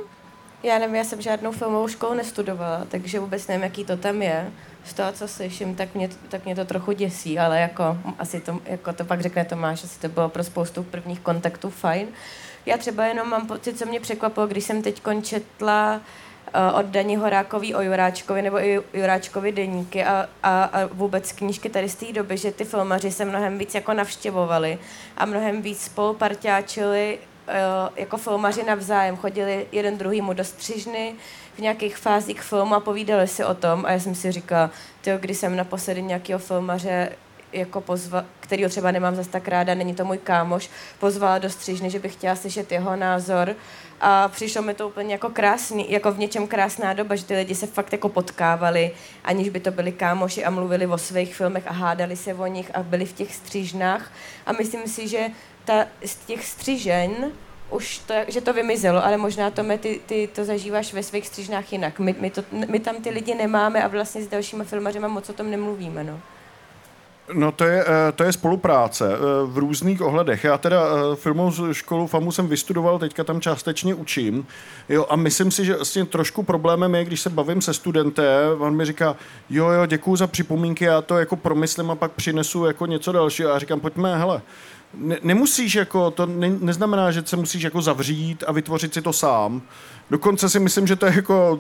Já nevím, já jsem žádnou filmovou školu nestudovala, takže vůbec nevím, jaký to tam je z toho, co slyším, tak mě, tak mě to trochu děsí, ale jako asi to, jako to pak řekne Tomáš, asi to bylo pro spoustu prvních kontaktů fajn. Já třeba jenom mám pocit, co mě překvapilo, když jsem teď četla uh, od Daní Horákový o Juráčkovi nebo i Juráčkovi deníky a, a, a vůbec knížky tady z té doby, že ty filmaři se mnohem víc jako navštěvovali a mnohem víc spoluparťáčili uh, jako filmaři navzájem, chodili jeden druhýmu do střižny, v nějakých fázích filmu a povídali si o tom. A já jsem si říkala, tyjo, když jsem naposledy nějakého filmaře jako pozva, kterýho třeba nemám zase tak ráda, není to můj kámoš, pozvala do střižny, že bych chtěla slyšet jeho názor. A přišlo mi to úplně jako krásný, jako v něčem krásná doba, že ty lidi se fakt jako potkávali, aniž by to byli kámoši a mluvili o svých filmech a hádali se o nich a byli v těch střížnách a myslím si, že ta, z těch střižen už to, že to vymizelo, ale možná to, ty, ty to zažíváš ve svých střižnách jinak. My, my, to, my tam ty lidi nemáme a vlastně s dalšíma filmařema moc o tom nemluvíme. No. No to je, eh, to je spolupráce eh, v různých ohledech. Já teda eh, filmovou školu FAMu jsem vystudoval, teďka tam částečně učím. Jo, a myslím si, že vlastně trošku problémem je, když se bavím se studentem, on mi říká, jo, jo, děkuju za připomínky, já to jako promyslím a pak přinesu jako něco dalšího. A já říkám, pojďme, hele, ne, nemusíš jako, to ne, neznamená, že se musíš jako zavřít a vytvořit si to sám. Dokonce si myslím, že to je jako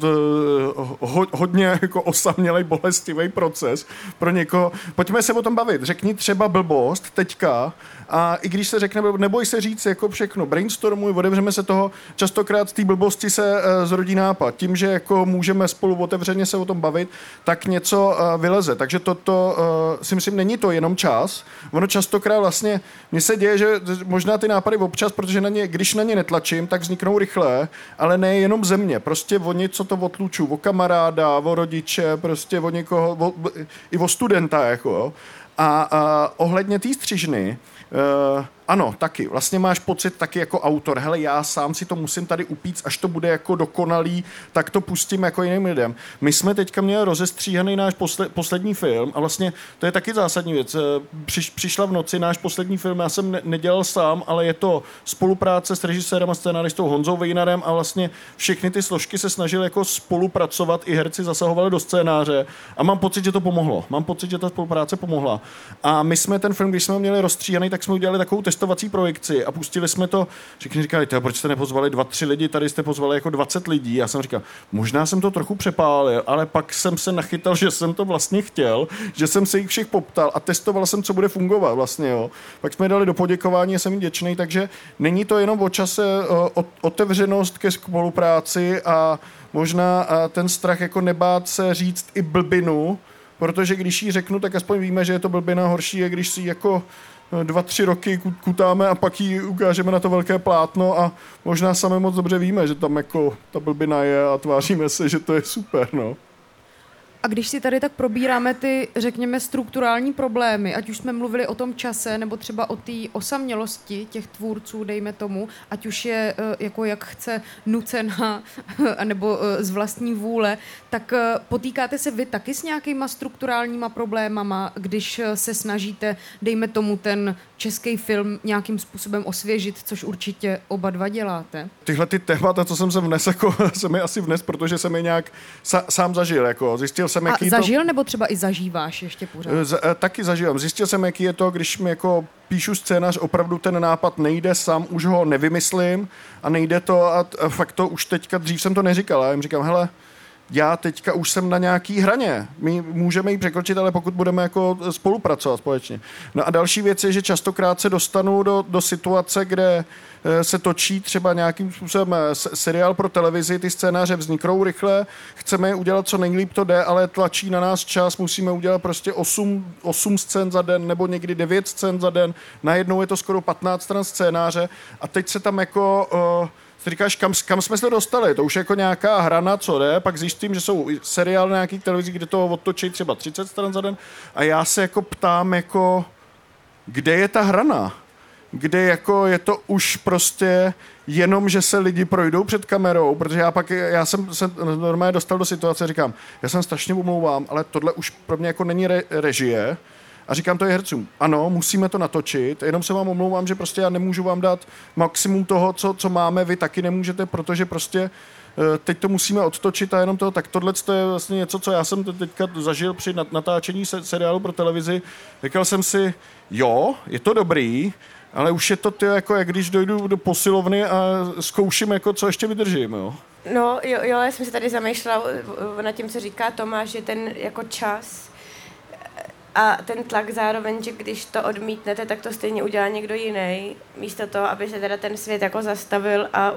ho, hodně jako osamělej, bolestivý proces pro někoho. Pojďme se o tom bavit. Řekni třeba blbost teďka a i když se řekne, neboj se říct jako všechno, brainstormuj, otevřeme se toho, častokrát té blbosti se uh, zrodí nápad. Tím, že jako můžeme spolu otevřeně se o tom bavit, tak něco uh, vyleze. Takže toto uh, si myslím, není to jenom čas. Ono častokrát vlastně, mně se děje, že možná ty nápady občas, protože na ně, když na ně netlačím, tak vzniknou rychle, ale ne jenom země, prostě o něco to otluču, o kamaráda, o rodiče, prostě o někoho, o, i o studenta, jako. A, a ohledně té střižny, uh, ano, taky. Vlastně máš pocit taky jako autor, hele, já sám si to musím tady upít, až to bude jako dokonalý, tak to pustím jako jiným lidem. My jsme teďka měli rozestříhaný náš posle, poslední film a vlastně to je taky zásadní věc. Eh, přiš, přišla v noci náš poslední film, já jsem ne, nedělal sám, ale je to spolupráce s režisérem a scénaristou Honzou Vejnarem a vlastně všechny ty složky se snažily jako spolupracovat, i herci zasahovali do scénáře a mám pocit, že to pomohlo. Mám pocit, že ta spolupráce pomohla. A my jsme ten film, když jsme ho měli rozstříhaný, tak jsme udělali takovou testovací projekci a pustili jsme to. Všichni říkali, proč jste nepozvali dva, tři lidi, tady jste pozvali jako 20 lidí. Já jsem říkal, možná jsem to trochu přepálil, ale pak jsem se nachytal, že jsem to vlastně chtěl, že jsem se jich všech poptal a testoval jsem, co bude fungovat vlastně. Jo. Pak jsme dali do poděkování a jsem jim děčný, takže není to jenom o čase, o, otevřenost ke spolupráci a možná ten strach jako nebát se říct i blbinu, protože když ji řeknu, tak aspoň víme, že je to blbina horší, je když si jako dva, tři roky kutáme a pak ji ukážeme na to velké plátno a možná sami moc dobře víme, že tam jako ta blbina je a tváříme se, že to je super, no. A když si tady tak probíráme ty, řekněme, strukturální problémy, ať už jsme mluvili o tom čase, nebo třeba o té osamělosti těch tvůrců, dejme tomu, ať už je eh, jako jak chce nucená, nebo eh, z vlastní vůle, tak eh, potýkáte se vy taky s nějakýma strukturálníma problémama, když se snažíte, dejme tomu, ten český film nějakým způsobem osvěžit, což určitě oba dva děláte? Tyhle ty témata, co jsem se vnes, jako, jsem mi asi vnes, protože jsem je nějak sa, sám zažil. Jako. Zjistil jsem, jaký A zažil to... nebo třeba i zažíváš ještě pořád? Z, eh, taky zažívám. Zjistil jsem, jaký je to, když mi jako píšu scénář, opravdu ten nápad nejde sám, už ho nevymyslím a nejde to a, a fakt to už teďka, dřív jsem to neříkal, já jim říkám, hele, já teďka už jsem na nějaký hraně. My můžeme ji překročit, ale pokud budeme jako spolupracovat společně. No a další věc je, že častokrát se dostanu do, do situace, kde eh, se točí třeba nějakým způsobem eh, seriál pro televizi, ty scénáře vzniknou rychle, chceme je udělat co nejlíp to jde, ale tlačí na nás čas, musíme udělat prostě 8, 8 scén za den nebo někdy 9 scén za den, najednou je to skoro 15 stran scénáře a teď se tam jako uh, ty říkáš, kam, kam jsme se dostali, to už je jako nějaká hrana, co jde, pak zjistím, že jsou seriály na nějaký televizi, kde toho odtočí třeba 30 stran za den a já se jako ptám, jako, kde je ta hrana? Kde jako je to už prostě jenom, že se lidi projdou před kamerou, protože já pak, já jsem se normálně dostal do situace, říkám, já jsem strašně umlouvám, ale tohle už pro mě jako není re, režie, a říkám to je hercům, ano, musíme to natočit, jenom se vám omlouvám, že prostě já nemůžu vám dát maximum toho, co, co máme, vy taky nemůžete, protože prostě eh, teď to musíme odtočit a jenom to, tak tohle je vlastně něco, co já jsem teďka zažil při natáčení seriálu pro televizi. Říkal jsem si, jo, je to dobrý, ale už je to ty, jako jak když dojdu do posilovny a zkouším, jako, co ještě vydržím. Jo. No jo, jo, já jsem se tady zamýšlela nad tím, co říká Tomáš, že ten jako čas a ten tlak zároveň, že když to odmítnete, tak to stejně udělá někdo jiný, místo toho, aby se teda ten svět jako zastavil a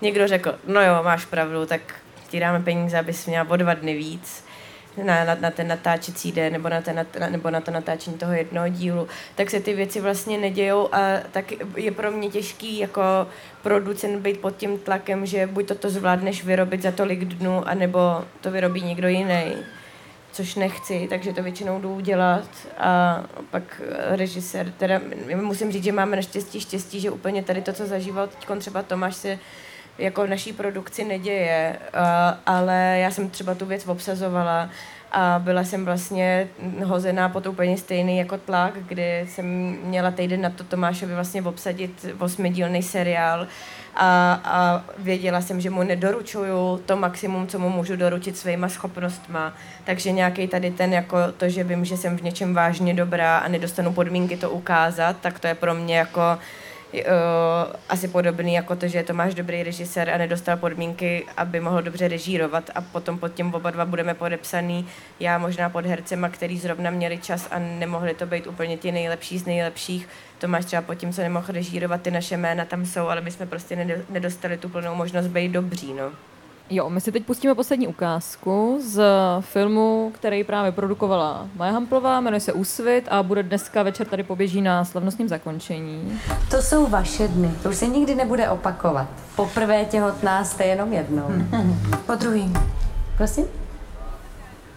někdo řekl, no jo, máš pravdu, tak ti dáme peníze, abys měla o dva dny víc. Na, na, na ten natáčecí den nebo na, ten, na, nebo na to natáčení toho jednoho dílu, tak se ty věci vlastně nedějou a tak je pro mě těžký jako producent být pod tím tlakem, že buď to, to zvládneš vyrobit za tolik dnů, anebo to vyrobí někdo jiný což nechci, takže to většinou jdu udělat. A pak režisér, teda musím říct, že máme naštěstí štěstí, že úplně tady to, co zažíval teď třeba Tomáš se jako v naší produkci neděje, ale já jsem třeba tu věc obsazovala a byla jsem vlastně hozená pod úplně stejný jako tlak, kdy jsem měla týden na to Tomášovi vlastně obsadit osmidílný seriál a, a věděla jsem, že mu nedoručuju to maximum, co mu můžu doručit svýma schopnostma. Takže nějaký tady ten, jako to, že vím, že jsem v něčem vážně dobrá a nedostanu podmínky to ukázat, tak to je pro mě jako uh, asi podobný jako to, že to máš dobrý režisér a nedostal podmínky, aby mohl dobře režírovat a potom pod tím oba dva budeme podepsaný. Já možná pod hercema, který zrovna měli čas a nemohli to být úplně ti nejlepší z nejlepších. To máš třeba pod tím, co nemohl režírovat, ty naše jména tam jsou, ale my jsme prostě nedostali tu plnou možnost být dobří. No. Jo, my si teď pustíme poslední ukázku z filmu, který právě produkovala Maja Hamplová, jmenuje se Úsvit a bude dneska večer tady poběží na slavnostním zakončení. To jsou vaše dny, to už se nikdy nebude opakovat. Poprvé těhotná jste jenom jednou. Hmm. Po druhý. Prosím?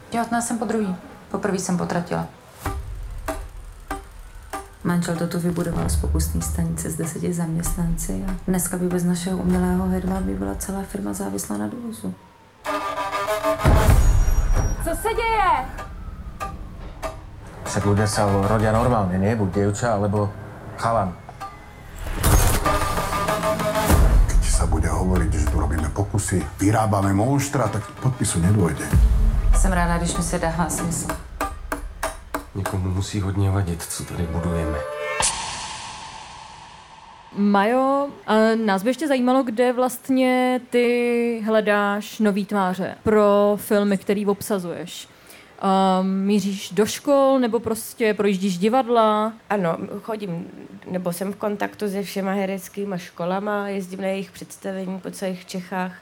Těhotná jsem po druhý. Poprvé jsem potratila. Manžel to tu vybudoval z pokusné stanice s deseti zaměstnanci a dneska by bez našeho umělého hedva by byla celá firma závislá na dovozu. Co se děje? Však ľudia sa rodia normálne, nie? Buď dievča, alebo chalan. Keď sa bude hovoriť, že tu robíme pokusy, vyrábame monštra, tak podpisu nedôjde. Jsem ráda, když mi se dává smysl. Někomu musí hodně vadit, co tady budujeme. Majo, a nás by ještě zajímalo, kde vlastně ty hledáš nový tváře pro filmy, který obsazuješ. Um, míříš do škol nebo prostě projíždíš divadla? Ano, chodím, nebo jsem v kontaktu se všema hereckýma školama, jezdím na jejich představení po celých Čechách.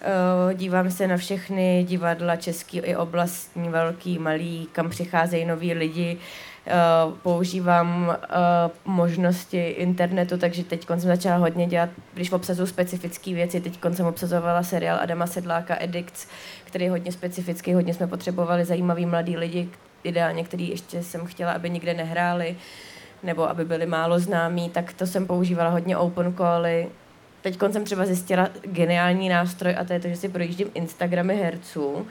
Uh, dívám se na všechny divadla český i oblastní, velký, malý, kam přicházejí noví lidi. Uh, používám uh, možnosti internetu, takže teď jsem začala hodně dělat, když obsazuju specifické věci, teď jsem obsazovala seriál Adama Sedláka Edicts, který je hodně specifický, hodně jsme potřebovali zajímavý mladý lidi, ideálně, který ještě jsem chtěla, aby nikde nehráli, nebo aby byli málo známí, tak to jsem používala hodně open cally, Teď jsem třeba zjistila geniální nástroj a to je to, že si projíždím Instagramy herců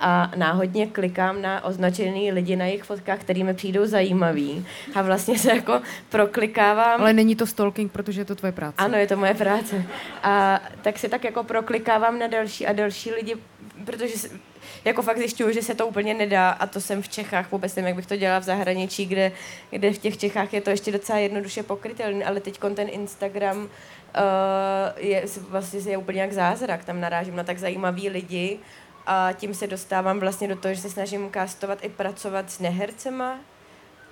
a náhodně klikám na označený lidi na jejich fotkách, který mi přijdou zajímavý a vlastně se jako proklikávám. Ale není to stalking, protože je to tvoje práce. Ano, je to moje práce. A tak se tak jako proklikávám na další a další lidi, protože jako fakt zjišťuju, že se to úplně nedá a to jsem v Čechách, vůbec nevím, jak bych to dělala v zahraničí, kde, kde v těch Čechách je to ještě docela jednoduše pokrytelné, ale teď ten Instagram je vlastně je úplně jak zázrak, tam narážím na tak zajímavý lidi a tím se dostávám vlastně do toho, že se snažím kastovat i pracovat s nehercema.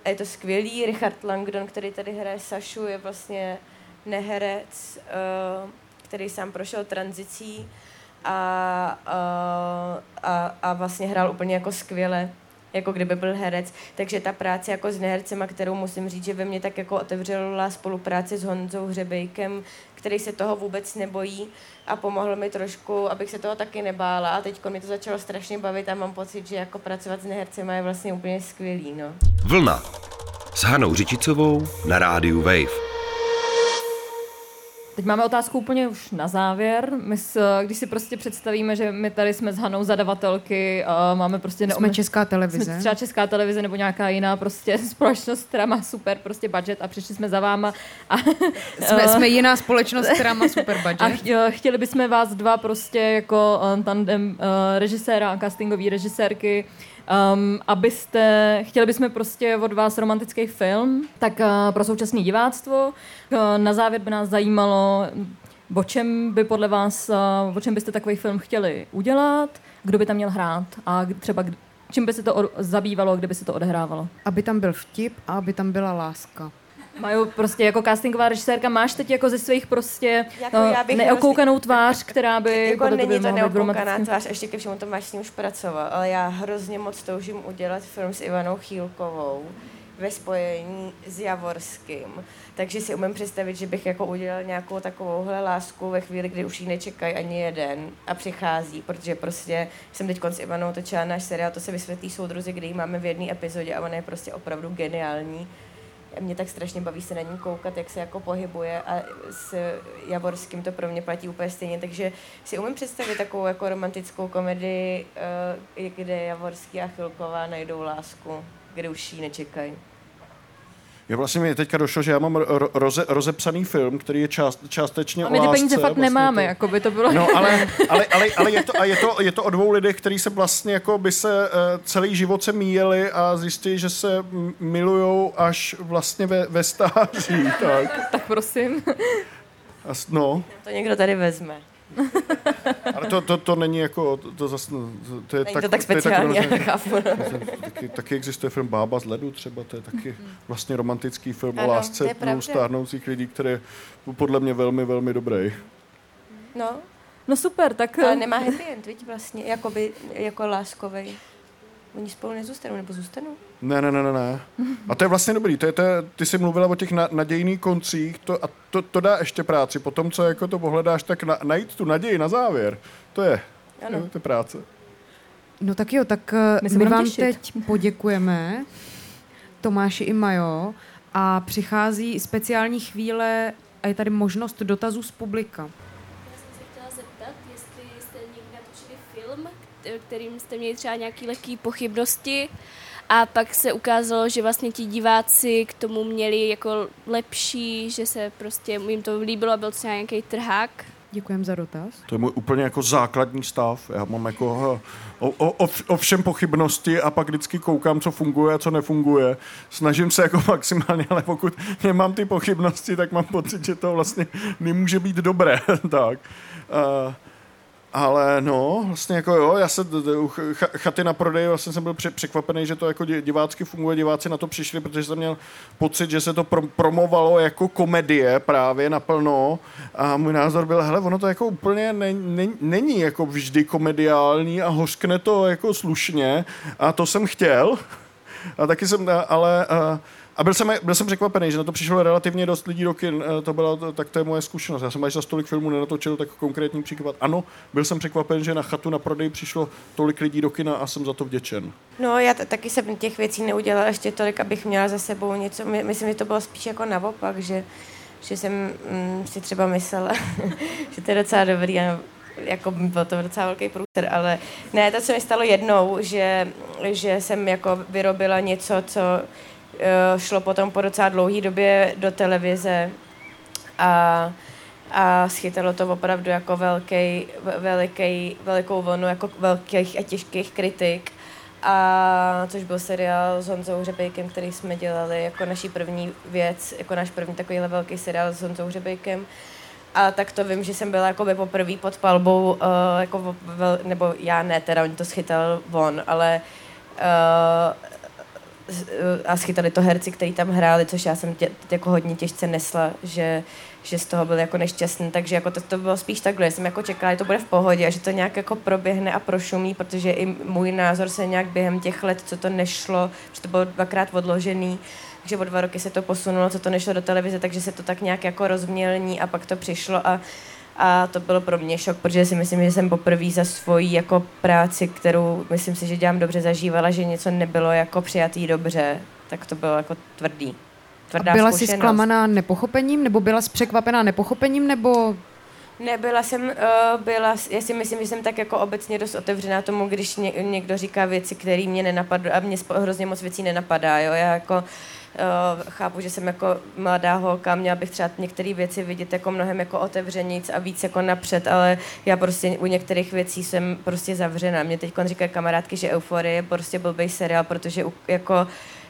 A je to skvělý. Richard Langdon, který tady hraje Sašu, je vlastně neherec, uh, který sám prošel tranzicí a, a, a, a vlastně hrál úplně jako skvěle jako kdyby byl herec. Takže ta práce jako s nehercema, kterou musím říct, že ve mně tak jako otevřela spolupráci s Honzou Hřebejkem, který se toho vůbec nebojí a pomohl mi trošku, abych se toho taky nebála. A teď mi to začalo strašně bavit a mám pocit, že jako pracovat s nehercema je vlastně úplně skvělý. No. Vlna s Hanou Řičicovou na rádiu Wave. Teď máme otázku úplně už na závěr. My s, když si prostě představíme, že my tady jsme s Hanou zadavatelky a máme prostě... Neome... Jsme česká televize. Jsme třeba česká televize nebo nějaká jiná prostě společnost, která má super prostě budget a přišli jsme za váma. A, jsme, jsme jiná společnost, která má super budget. A chtěli bychom vás dva prostě jako eh, tandem uh, režiséra a castingové režisérky Um, abyste, chtěli bychom prostě od vás romantický film, tak uh, pro současné diváctvo. Uh, na závěr by nás zajímalo, o čem by podle vás, uh, o čem byste takový film chtěli udělat, kdo by tam měl hrát a třeba čím by se to zabývalo, kde by se to odehrávalo. Aby tam byl vtip a aby tam byla láska. Mají prostě jako castingová režisérka, máš teď jako ze svých prostě Jako no, bych neokoukanou tvář, která by Jako podle není to neokoukaná tvář, ještě ke všemu to máš s ním už pracoval, ale já hrozně moc toužím udělat film s Ivanou Chýlkovou ve spojení s Javorským. Takže si umím představit, že bych jako udělal nějakou takovouhle lásku ve chvíli, kdy už ji nečekají ani jeden a přichází, protože prostě jsem teď s Ivanou točila náš seriál, to se vysvětlí soudruzi, kde ji máme v jedné epizodě a ona je prostě opravdu geniální. Mě tak strašně baví se na ní koukat, jak se jako pohybuje a s Javorským to pro mě platí úplně stejně, takže si umím představit takovou jako romantickou komedii, eh, kde Javorský a Chvilková najdou lásku, kde už ji nečekají. Já vlastně mi teďka došlo, že já mám ro- roze, rozepsaný film, který je část, částečně A o my ty lásce, peníze fakt vlastně nemáme, to- jako by to bylo. No, ale, ale, ale, ale je, to, a je, to, je to o dvou lidech, kteří se vlastně jako by se uh, celý život se míjeli a zjistili, že se m- milujou až vlastně ve, ve stáří. Tak. tak prosím. A, s- no, To někdo tady vezme. ale to, to, to není jako, to, to zase, to je Není to tak je speciální, rovně- já chápu. taky, taky existuje film Bába z ledu třeba, to je taky vlastně romantický film Ano, o lásce to je dvou stárnoucích lidí, který je podle mě velmi, velmi dobrý. No, No super, tak... ale nemá happy end, viď, vlastně, jakoby, jako láskovej. Oni spolu nezůstanou, nebo zůstanou? Ne, ne, ne, ne, ne. A to je vlastně dobrý. To je, to je, ty jsi mluvila o těch na, nadějných koncích to, a to, to dá ještě práci. Potom, co jako to pohledáš, tak na, najít tu naději na závěr, to je, Ano. to je práce. No tak jo, tak eh, My my, vám těšit. teď poděkujeme, Tomáši i Majo, a přichází speciální chvíle a je tady možnost dotazů z publika. jsem se chtěla zeptat, jestli jste někdy natočili film, kte- kterým jste měli třeba nějaké lehké pochybnosti a pak se ukázalo, že vlastně ti diváci k tomu měli jako lepší, že se prostě jim to líbilo a byl třeba nějaký trhák. Děkujeme za dotaz. To je můj úplně jako základní stav. Já mám jako eh, o, o, o, o všem pochybnosti a pak vždycky koukám, co funguje a co nefunguje. Snažím se jako maximálně, ale pokud nemám ty pochybnosti, tak mám pocit, že to vlastně nemůže být dobré. tak. Uh, ale no, vlastně jako jo, já se u ch- ch- chaty na prodej vlastně jsem byl pře- překvapený, že to jako di- divácky funguje, diváci na to přišli, protože jsem měl pocit, že se to pro- promovalo jako komedie právě naplno a můj názor byl, hele, ono to jako úplně ne- ne- není jako vždy komediální a hořkne to jako slušně a to jsem chtěl. A taky jsem, ale a, a byl jsem, byl jsem překvapený, že na to přišlo relativně dost lidí do kin, eh, to byla, tak to je moje zkušenost. Já jsem až za tolik filmů nenatočil, tak konkrétní příklad. Ano, byl jsem překvapen, že na chatu na prodej přišlo tolik lidí do kina a jsem za to vděčen. No, já t- taky jsem těch věcí neudělala ještě tolik, abych měla za sebou něco. My, myslím, že to bylo spíš jako naopak, že, že jsem mm, si třeba myslela, že to je docela dobrý a jako byl to docela velký průser, ale ne, to se mi stalo jednou, že, že jsem jako vyrobila něco, co šlo potom po docela dlouhé době do televize a a schytalo to opravdu jako velký, veliký, velikou vlnu jako velkých a těžkých kritik. A což byl seriál s Honzou Hřebejkem, který jsme dělali jako naší první věc, jako náš první takovýhle velký seriál s Honzou Hřebejkem. A tak to vím, že jsem byla jako by poprvé pod palbou, uh, jako vel, nebo já ne, teda on to schytal von, ale uh, a schytali to herci, kteří tam hráli, což já jsem tě, jako hodně těžce nesla, že, že z toho byl jako nešťastný, takže jako to, to bylo spíš takhle, jsem jako čekala, že to bude v pohodě a že to nějak jako proběhne a prošumí, protože i můj názor se nějak během těch let, co to nešlo, že to bylo dvakrát odložený, takže o dva roky se to posunulo, co to nešlo do televize, takže se to tak nějak jako rozmělní a pak to přišlo a a to bylo pro mě šok, protože si myslím, že jsem poprvé za svoji jako práci, kterou myslím si, že dělám dobře, zažívala, že něco nebylo jako přijatý dobře, tak to bylo jako tvrdý. Tvrdá A byla jsi zkušenost. zklamaná nepochopením, nebo byla jsi překvapená nepochopením, nebo Nebyla jsem, uh, byla, já si myslím, že jsem tak jako obecně dost otevřená tomu, když ně, někdo říká věci, které mě nenapadly a mě hrozně moc věcí nenapadá, jo, já jako uh, chápu, že jsem jako mladá holka, měla bych třeba některé věci vidět jako mnohem jako otevřeníc a víc jako napřed, ale já prostě u některých věcí jsem prostě zavřená. Mě teď říkají kamarádky, že Euforie je prostě blbej seriál, protože u- jako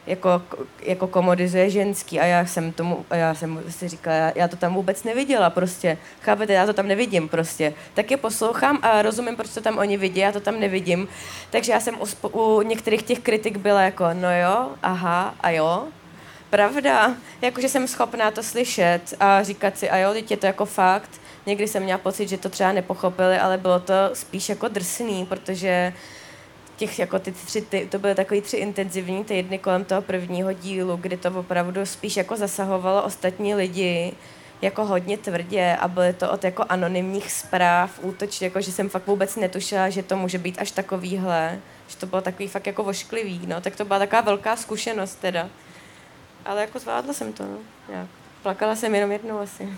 jako, jako komodizuje ženský a já jsem tomu, já jsem si říkala, já, já to tam vůbec neviděla prostě, chápete, já to tam nevidím prostě, tak je poslouchám a rozumím, proč to tam oni vidí, já to tam nevidím, takže já jsem u, u některých těch kritik byla jako, no jo, aha, a jo, pravda. Jakože jsem schopná to slyšet a říkat si, a jo, teď je to jako fakt. Někdy jsem měla pocit, že to třeba nepochopili, ale bylo to spíš jako drsný, protože těch jako ty tři, ty, to byly takový tři intenzivní týdny kolem toho prvního dílu, kdy to opravdu spíš jako zasahovalo ostatní lidi jako hodně tvrdě a byly to od jako anonymních zpráv útoč, jako že jsem fakt vůbec netušila, že to může být až takovýhle, že to bylo takový fakt jako vošklivý, no, tak to byla taková velká zkušenost teda. Ale jako zvládla jsem to, no, nějak. Plakala jsem jenom jednou asi.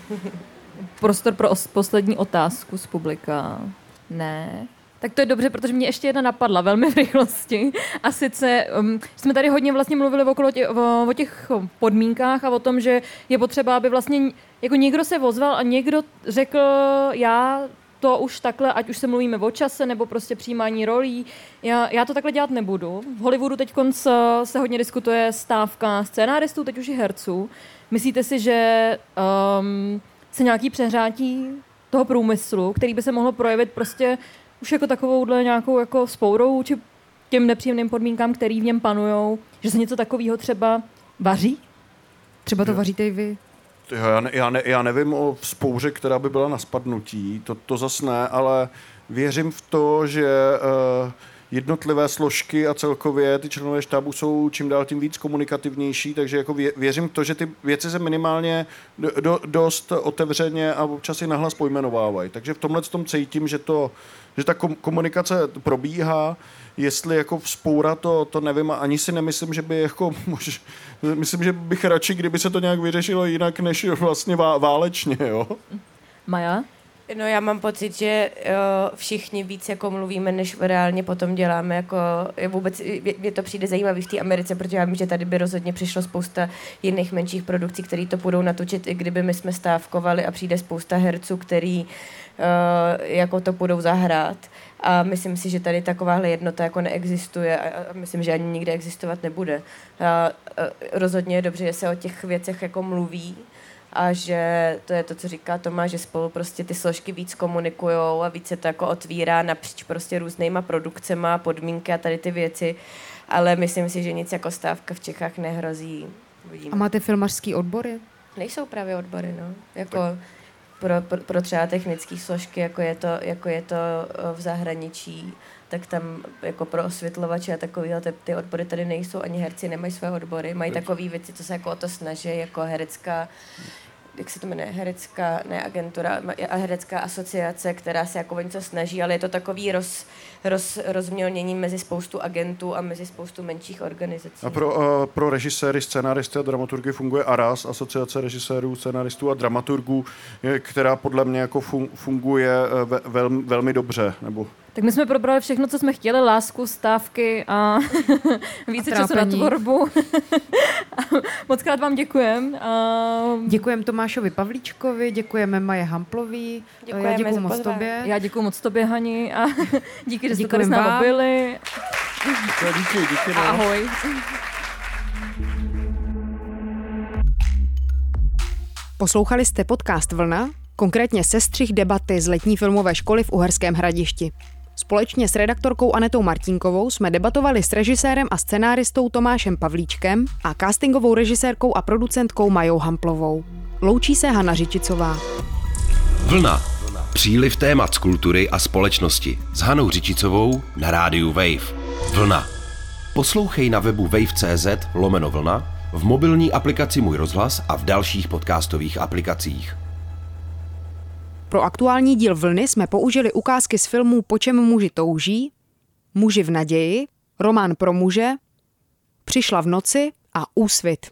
Prostor pro os- poslední otázku z publika. Ne. Tak to je dobře, protože mě ještě jedna napadla velmi v rychlosti. A sice um, jsme tady hodně vlastně mluvili okolo tě, o, o těch podmínkách a o tom, že je potřeba, aby vlastně jako někdo se ozval a někdo řekl, já to už takhle, ať už se mluvíme o čase nebo prostě přijímání rolí, já, já to takhle dělat nebudu. V Hollywoodu teď se hodně diskutuje stávka scénáristů, teď už i herců. Myslíte si, že um, se nějaký přehrátí toho průmyslu, který by se mohlo projevit prostě už jako takovouhle nějakou jako spourou či těm nepříjemným podmínkám, který v něm panujou, že se něco takového třeba vaří? Třeba to vaříte i vy. Já, ne, já, ne, já nevím o spouře, která by byla na spadnutí, to, to zas ne, ale věřím v to, že uh, jednotlivé složky a celkově ty členové štábu jsou čím dál tím víc komunikativnější, takže jako vě, věřím v to, že ty věci se minimálně do, do, dost otevřeně a občas i nahlas pojmenovávají. Takže v tomhle tom cítím, že, to, že ta komunikace probíhá, jestli jako vzpoura to, to nevím a ani si nemyslím, že by jako mož, myslím, že bych radši, kdyby se to nějak vyřešilo jinak, než vlastně válečně, jo. Maja? No já mám pocit, že jo, všichni víc jako mluvíme, než reálně potom děláme. Jako, vůbec mě to přijde zajímavé v té Americe, protože já vím, že tady by rozhodně přišlo spousta jiných menších produkcí, které to budou natočit, i kdyby my jsme stávkovali a přijde spousta herců, který uh, jako to budou zahrát. A myslím si, že tady takováhle jednota jako neexistuje a, a myslím, že ani nikde existovat nebude. A, a rozhodně je dobře, že se o těch věcech jako mluví, a že to je to, co říká Tomáš, že spolu prostě ty složky víc komunikují a víc se to jako otvírá napříč prostě různýma produkcema, podmínky a tady ty věci, ale myslím si, že nic jako stávka v Čechách nehrozí. Uvidíme. A máte filmařský odbory? Nejsou právě odbory, no. Jako pro, pro, pro třeba technické složky, jako je, to, jako je to v zahraničí, tak tam jako pro osvětlovače a takový ty, ty odbory tady nejsou, ani herci nemají své odbory, mají takové věci, co se jako o to snaží, jako herecká jak se to jmenuje, herecká, ne agentura, herecká asociace, která se jako něco snaží, ale je to takový roz, roz, rozmělnění mezi spoustu agentů a mezi spoustu menších organizací. A pro, uh, pro režiséry, scenáristy a dramaturgy funguje ARAS, Asociace režisérů, scenáristů a dramaturgů, která podle mě jako funguje ve, velmi, velmi dobře, nebo tak my jsme probrali všechno, co jsme chtěli, lásku, stávky a více a času na tvorbu. Moc krát vám děkujem. A... Děkujeme Tomášovi Pavlíčkovi, děkujeme Maje Hamplový. Děkujeme Já děkuji moc tobě. Já děkuji moc tobě, Hani. A díky, že jste tady s námi byli. Díky, díky. No. Ahoj. Poslouchali jste podcast Vlna, konkrétně sestřih debaty z letní filmové školy v Uherském hradišti. Společně s redaktorkou Anetou Martinkovou jsme debatovali s režisérem a scenáristou Tomášem Pavlíčkem a castingovou režisérkou a producentkou Majou Hamplovou. Loučí se Hana Řičicová. Vlna. Příliv témat z kultury a společnosti s Hanou Řičicovou na rádiu Wave. Vlna. Poslouchej na webu wave.cz lomeno vlna, v mobilní aplikaci Můj rozhlas a v dalších podcastových aplikacích. Pro aktuální díl Vlny jsme použili ukázky z filmů Po čem muži touží, Muži v naději, Román pro muže, Přišla v noci a Úsvit.